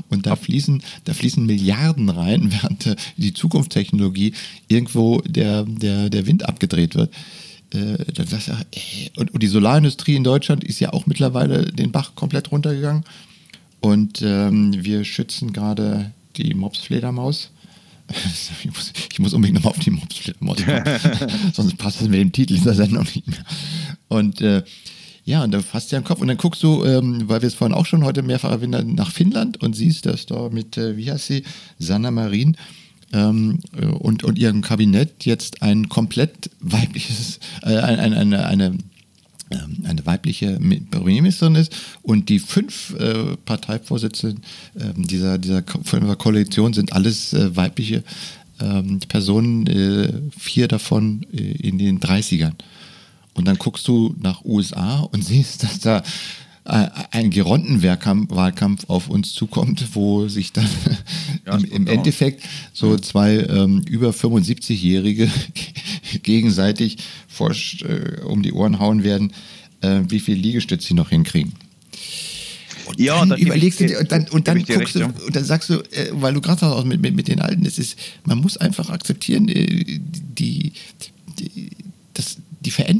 Und da fließen, da fließen Milliarden rein, während äh, die Zukunftstechnologie irgendwo der, der, der Wind abgedreht wird. Äh, und die Solarindustrie in Deutschland ist ja auch mittlerweile den Bach komplett runtergegangen. Und ähm, wir schützen gerade die Mopsfledermaus. Ich muss, ich muss unbedingt nochmal auf die Mopsfledermaus kommen. Sonst passt es mit dem Titel dieser Sendung nicht mehr. Und äh, ja, und da fasst ja den Kopf und dann guckst du, ähm, weil wir es vorhin auch schon heute mehrfach erwähnt haben, nach Finnland und siehst, dass da mit, äh, wie heißt sie, Sanna Marin ähm, äh, und, und ihrem Kabinett jetzt ein komplett weibliches, äh, eine, eine, eine ähm, eine weibliche Premierministerin ist und die fünf äh, Parteivorsitzenden äh, dieser, dieser Koalition sind alles äh, weibliche ähm, Personen, äh, vier davon äh, in den 30ern. Und dann guckst du nach USA und siehst, dass da äh, ein geronten Wahlkampf auf uns zukommt, wo sich dann ja, im, im Endeffekt so zwei ähm, über 75-Jährige gegenseitig vor, äh, um die Ohren hauen werden, äh, wie viel Liegestütze sie noch hinkriegen. Und ja, dann, dann überlegst du dir und dann, und dann guckst du und dann sagst du, äh, weil du gerade sagst, mit, mit, mit den Alten, es ist, man muss einfach akzeptieren, äh, die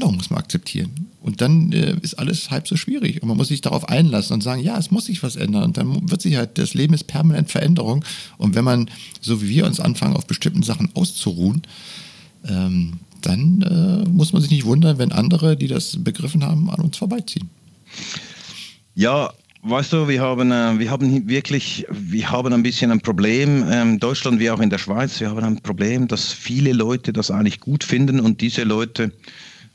Veränderung muss man akzeptieren. Und dann äh, ist alles halb so schwierig. Und man muss sich darauf einlassen und sagen, ja, es muss sich was ändern. Und dann wird sich halt, das Leben ist permanent Veränderung. Und wenn man, so wie wir uns anfangen, auf bestimmten Sachen auszuruhen, ähm, dann äh, muss man sich nicht wundern, wenn andere, die das begriffen haben, an uns vorbeiziehen. Ja, weißt du, wir haben, äh, wir haben wirklich, wir haben ein bisschen ein Problem, ähm, Deutschland wie auch in der Schweiz, wir haben ein Problem, dass viele Leute das eigentlich gut finden und diese Leute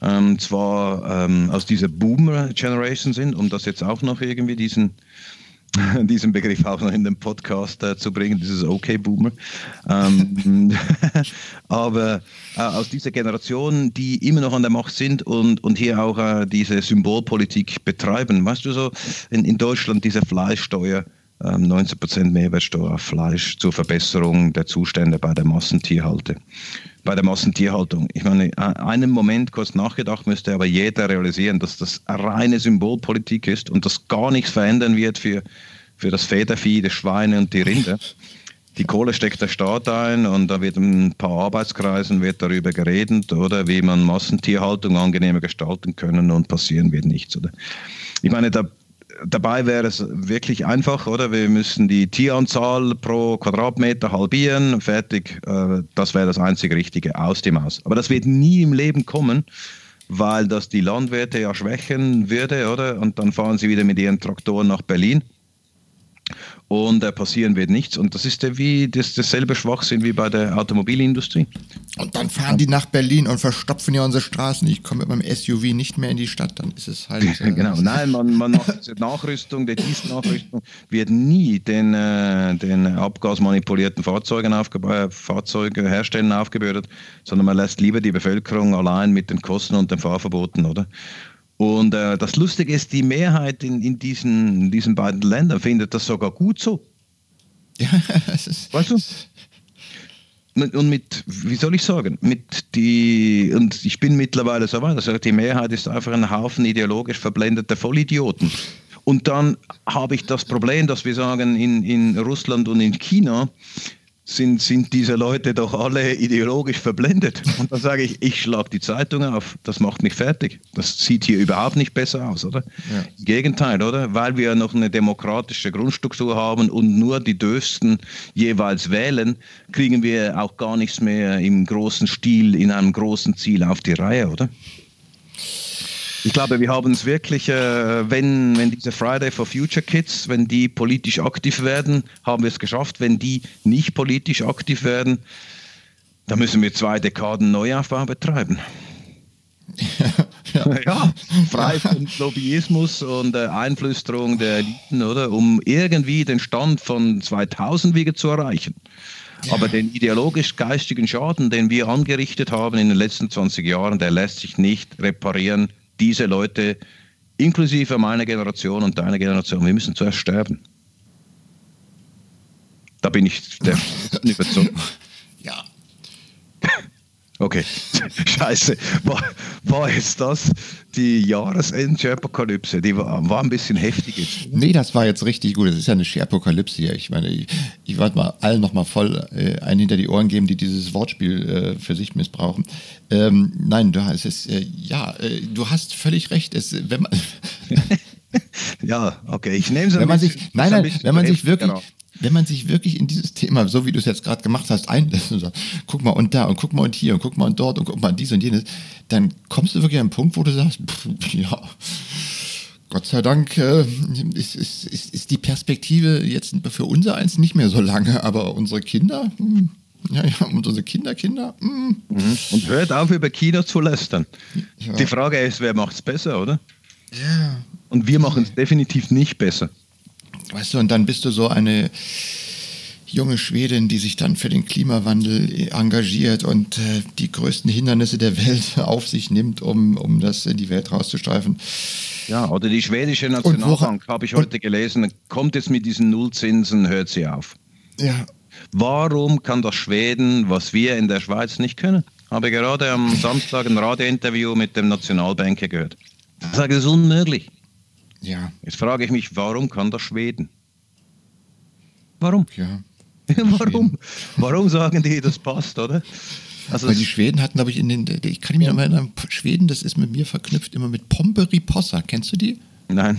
ähm, zwar ähm, aus dieser Boomer-Generation sind, um das jetzt auch noch irgendwie diesen diesen Begriff auch noch in den Podcast äh, zu bringen, dieses Okay-Boomer. Ähm, aber äh, aus dieser Generation, die immer noch an der Macht sind und, und hier auch äh, diese Symbolpolitik betreiben. Weißt du so, in, in Deutschland diese Fleischsteuer, 19% ähm, Mehrwertsteuer auf Fleisch zur Verbesserung der Zustände bei der Massentierhalte bei der Massentierhaltung. Ich meine, einen Moment kurz nachgedacht müsste aber jeder realisieren, dass das reine Symbolpolitik ist und das gar nichts verändern wird für, für das Federvieh, die Schweine und die Rinder. Die Kohle steckt der Staat ein und da wird in ein paar Arbeitskreisen wird darüber geredet, oder wie man Massentierhaltung angenehmer gestalten können und passieren wird nichts, oder? Ich meine, da dabei wäre es wirklich einfach, oder? Wir müssen die Tieranzahl pro Quadratmeter halbieren, fertig. Äh, das wäre das einzige Richtige aus dem Haus. Aber das wird nie im Leben kommen, weil das die Landwirte ja schwächen würde, oder? Und dann fahren sie wieder mit ihren Traktoren nach Berlin und äh, passieren wird nichts. Und das ist ja wie das, dasselbe Schwachsinn wie bei der Automobilindustrie. Und dann fahren die nach Berlin und verstopfen ja unsere Straßen. Ich komme mit meinem SUV nicht mehr in die Stadt, dann ist es halt. Äh, genau, nein, man, man macht diese Nachrüstung, die Dienstnachrüstung wird nie den, äh, den abgasmanipulierten Fahrzeugen aufge Fahrzeugherstellern aufgebürdet, sondern man lässt lieber die Bevölkerung allein mit den Kosten und den Fahrverboten, oder? Und äh, das Lustige ist, die Mehrheit in, in, diesen, in diesen beiden Ländern findet das sogar gut so. Ja, weißt du? Und mit, wie soll ich sagen, mit die, und ich bin mittlerweile so weit, also die Mehrheit ist einfach ein Haufen ideologisch verblendeter Vollidioten. Und dann habe ich das Problem, dass wir sagen, in, in Russland und in China sind, sind diese Leute doch alle ideologisch verblendet. Und dann sage ich, ich schlage die Zeitung auf, das macht mich fertig. Das sieht hier überhaupt nicht besser aus, oder? Ja. Im Gegenteil, oder? Weil wir noch eine demokratische Grundstruktur haben und nur die Döfsten jeweils wählen, kriegen wir auch gar nichts mehr im großen Stil, in einem großen Ziel auf die Reihe, oder? Ich glaube, wir haben es wirklich, äh, wenn, wenn diese Friday for Future Kids, wenn die politisch aktiv werden, haben wir es geschafft. Wenn die nicht politisch aktiv werden, dann müssen wir zwei Dekaden Neuaufbau betreiben. ja, ja, frei von Lobbyismus und äh, Einflüsterung der Eliten, oder? Um irgendwie den Stand von 2000 wieder zu erreichen. Ja. Aber den ideologisch-geistigen Schaden, den wir angerichtet haben in den letzten 20 Jahren, der lässt sich nicht reparieren diese Leute, inklusive meiner Generation und deiner Generation, wir müssen zuerst sterben. Da bin ich der überzeugt. Okay, scheiße. War, war jetzt das die Jahresend-Apokalypse? Die war, war ein bisschen heftig jetzt. Nee, das war jetzt richtig gut. Das ist ja eine Apokalypse hier. Ich meine, ich, ich wollte mal allen nochmal voll äh, einen hinter die Ohren geben, die dieses Wortspiel äh, für sich missbrauchen. Ähm, nein, du hast es, äh, ja, äh, du hast völlig recht. Es, wenn man ja, okay, ich nehme es wenn man sich, Nein, nein, wenn man sich wirklich, genau wenn man sich wirklich in dieses Thema, so wie du es jetzt gerade gemacht hast, einlässt und sagt, guck mal und da und guck mal und hier und guck mal und dort und guck mal und dies und jenes, dann kommst du wirklich an einen Punkt, wo du sagst, pff, ja, Gott sei Dank äh, ist, ist, ist, ist die Perspektive jetzt für unser eins nicht mehr so lange, aber unsere Kinder, hm, ja, ja, und unsere Kinder, Kinder. Hm. Mhm. Und hört auf, über China zu lästern. Ja. Die Frage ist, wer macht es besser, oder? Ja. Und wir machen es definitiv nicht besser. Weißt du, und dann bist du so eine junge Schwedin, die sich dann für den Klimawandel engagiert und äh, die größten Hindernisse der Welt auf sich nimmt, um, um das in die Welt rauszustreifen. Ja, oder die schwedische Nationalbank, habe ich heute gelesen, kommt jetzt mit diesen Nullzinsen, hört sie auf. Ja. Warum kann das Schweden, was wir in der Schweiz nicht können? Habe gerade am Samstag ein Radiointerview mit dem Nationalbanker gehört. Ich sage, es ist unmöglich. Ja. Jetzt frage ich mich, warum kann das Schweden? Warum? Ja. warum? Warum sagen die, das passt, oder? Also Weil die Schweden hatten, glaube ich, in den, ich kann mich noch mal erinnern, Schweden, das ist mit mir verknüpft immer mit Pomperipossa. Kennst du die? Nein.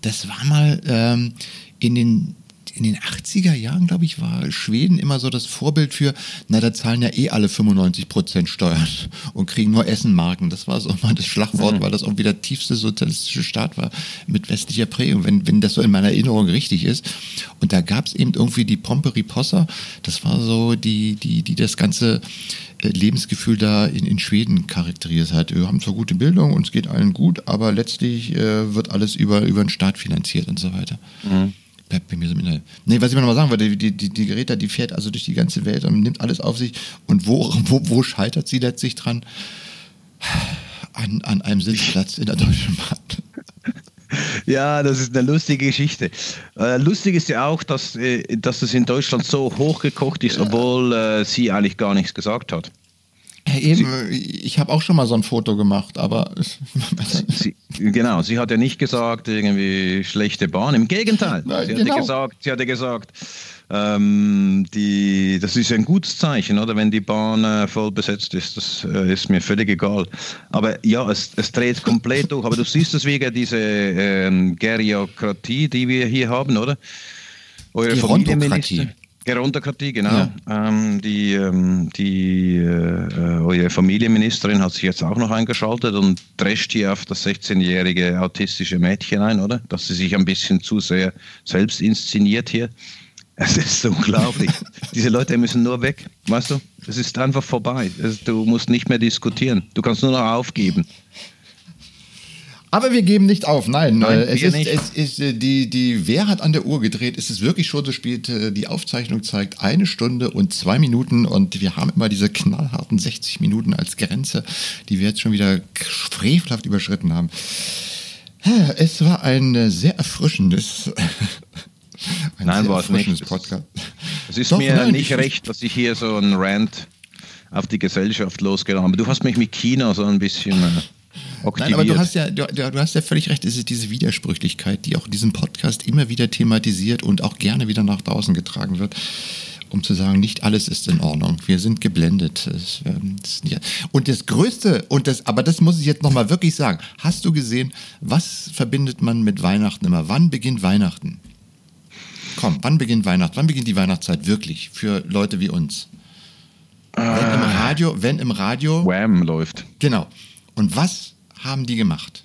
Das war mal ähm, in den in den 80er Jahren, glaube ich, war Schweden immer so das Vorbild für, na, da zahlen ja eh alle 95 Prozent Steuern und kriegen nur Essenmarken. Das war so immer das Schlagwort, mhm. weil das irgendwie der tiefste sozialistische Staat war mit westlicher Prägung, wenn, wenn das so in meiner Erinnerung richtig ist. Und da gab es eben irgendwie die Pomperipossa, das war so die, die, die das ganze äh, Lebensgefühl da in, in Schweden charakterisiert hat. Wir haben zwar gute Bildung, uns geht allen gut, aber letztlich äh, wird alles über, über den Staat finanziert und so weiter. Mhm bleibt bei mir so im Inhalt. Nee, was ich mir nochmal sagen wollte, die, die, die Geräte, die fährt also durch die ganze Welt und nimmt alles auf sich. Und wo, wo, wo scheitert sie letztlich dran? An, an einem Sitzplatz in der Deutschen Bahn. Ja, das ist eine lustige Geschichte. Äh, lustig ist ja auch, dass, äh, dass es in Deutschland so hochgekocht ist, obwohl äh, sie eigentlich gar nichts gesagt hat. Eben, ich habe auch schon mal so ein Foto gemacht, aber. sie, genau, sie hat ja nicht gesagt, irgendwie schlechte Bahn. Im Gegenteil. Nein, sie, genau. hatte gesagt, sie hatte gesagt, ähm, die, das ist ein gutes Zeichen, oder? Wenn die Bahn äh, voll besetzt ist, das äh, ist mir völlig egal. Aber ja, es, es dreht komplett durch. Aber du siehst es wegen dieser ähm, Geriokratie, die wir hier haben, oder? Eure die Familienminister. Gerontokratie, genau. Ja. Ähm, die ähm, die äh, äh, eure Familienministerin hat sich jetzt auch noch eingeschaltet und drescht hier auf das 16-jährige autistische Mädchen ein, oder? Dass sie sich ein bisschen zu sehr selbst inszeniert hier. Es ist unglaublich. Diese Leute müssen nur weg, weißt du? Es ist einfach vorbei. Du musst nicht mehr diskutieren. Du kannst nur noch aufgeben. Aber wir geben nicht auf. Nein, Nein es, ist, es ist äh, die, die, wer hat an der Uhr gedreht? Ist es wirklich schon so spät? Äh, die Aufzeichnung zeigt eine Stunde und zwei Minuten und wir haben immer diese knallharten 60 Minuten als Grenze, die wir jetzt schon wieder frevelhaft überschritten haben. Es war ein äh, sehr erfrischendes. Ein nein, war es nicht. Podcast. Es ist Doch, mir nein, nicht recht, dass ich hier so ein Rant auf die Gesellschaft losgehe. habe. Du hast mich mit China so ein bisschen. Nein, aber du hast ja, du, du, hast ja völlig recht, es ist diese Widersprüchlichkeit, die auch in diesem Podcast immer wieder thematisiert und auch gerne wieder nach draußen getragen wird, um zu sagen, nicht alles ist in Ordnung. Wir sind geblendet. Ähm, und das Größte, und das, aber das muss ich jetzt nochmal wirklich sagen, hast du gesehen, was verbindet man mit Weihnachten immer? Wann beginnt Weihnachten? Komm, wann beginnt Weihnachten? Wann beginnt die Weihnachtszeit wirklich für Leute wie uns? Wenn im ah. Radio, wenn im Radio. Wham läuft. Genau. Und was haben die gemacht?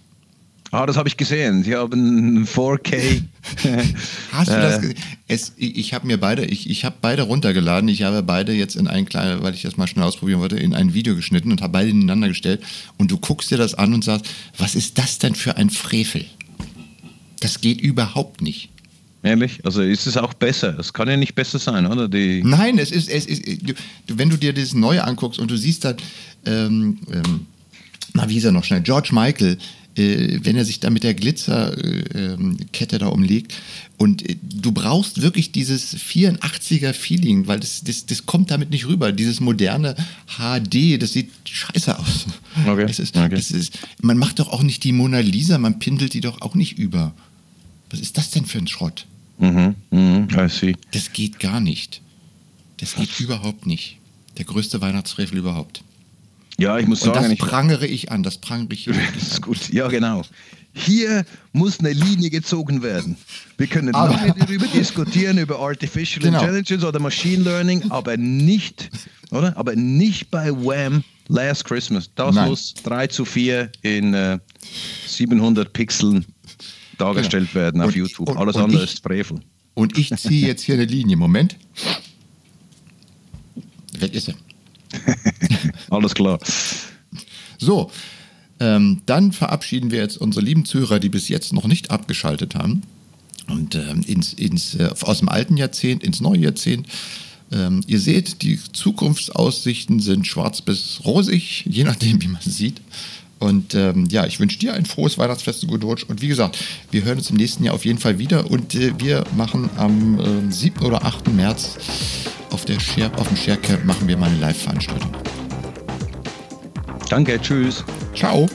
Ah, das habe ich gesehen. Sie haben 4K. Hast du das äh. gesehen? Es, ich habe mir beide, ich, ich habe beide runtergeladen. Ich habe beide jetzt in ein kleines, weil ich das mal schnell ausprobieren wollte, in ein Video geschnitten und habe beide ineinander gestellt. Und du guckst dir das an und sagst, was ist das denn für ein Frevel? Das geht überhaupt nicht. Ehrlich? Also ist es auch besser? Es kann ja nicht besser sein, oder? Die Nein, es ist, es ist, du, wenn du dir das Neue anguckst und du siehst dann, ähm, ähm, na, wie ist er noch schnell? George Michael, äh, wenn er sich da mit der Glitzerkette äh, da umlegt. Und äh, du brauchst wirklich dieses 84er-Feeling, weil das, das, das kommt damit nicht rüber. Dieses moderne HD, das sieht scheiße aus. Okay. Es ist, okay. es ist, man macht doch auch nicht die Mona Lisa, man pindelt die doch auch nicht über. Was ist das denn für ein Schrott? Mhm, mhm, I see. Das geht gar nicht. Das geht überhaupt nicht. Der größte Weihnachtsfrevel überhaupt. Ja, ich muss Und sagen. Das prangere ich an, das prangere ich. Das ist gut, ja, genau. Hier muss eine Linie gezogen werden. Wir können aber, lange darüber diskutieren, über Artificial genau. Intelligence oder Machine Learning, aber nicht, oder? Aber nicht bei Wham Last Christmas. Das Nein. muss 3 zu 4 in äh, 700 Pixeln dargestellt genau. werden auf und, YouTube. Und, Alles und andere ich, ist Frevel. Und ich ziehe jetzt hier eine Linie. Moment. Weg ist er. Alles klar. So, ähm, dann verabschieden wir jetzt unsere lieben Zuhörer, die bis jetzt noch nicht abgeschaltet haben. Und ähm, ins, ins, äh, aus dem alten Jahrzehnt ins neue Jahrzehnt. Ähm, ihr seht, die Zukunftsaussichten sind schwarz bis rosig, je nachdem, wie man sieht. Und ähm, ja, ich wünsche dir ein frohes Weihnachtsfest und guten Rutsch. Und wie gesagt, wir hören uns im nächsten Jahr auf jeden Fall wieder. Und äh, wir machen am äh, 7. oder 8. März auf, der Share, auf dem Sharecamp machen wir mal eine Live-Veranstaltung. Danke, tschüss. Ciao.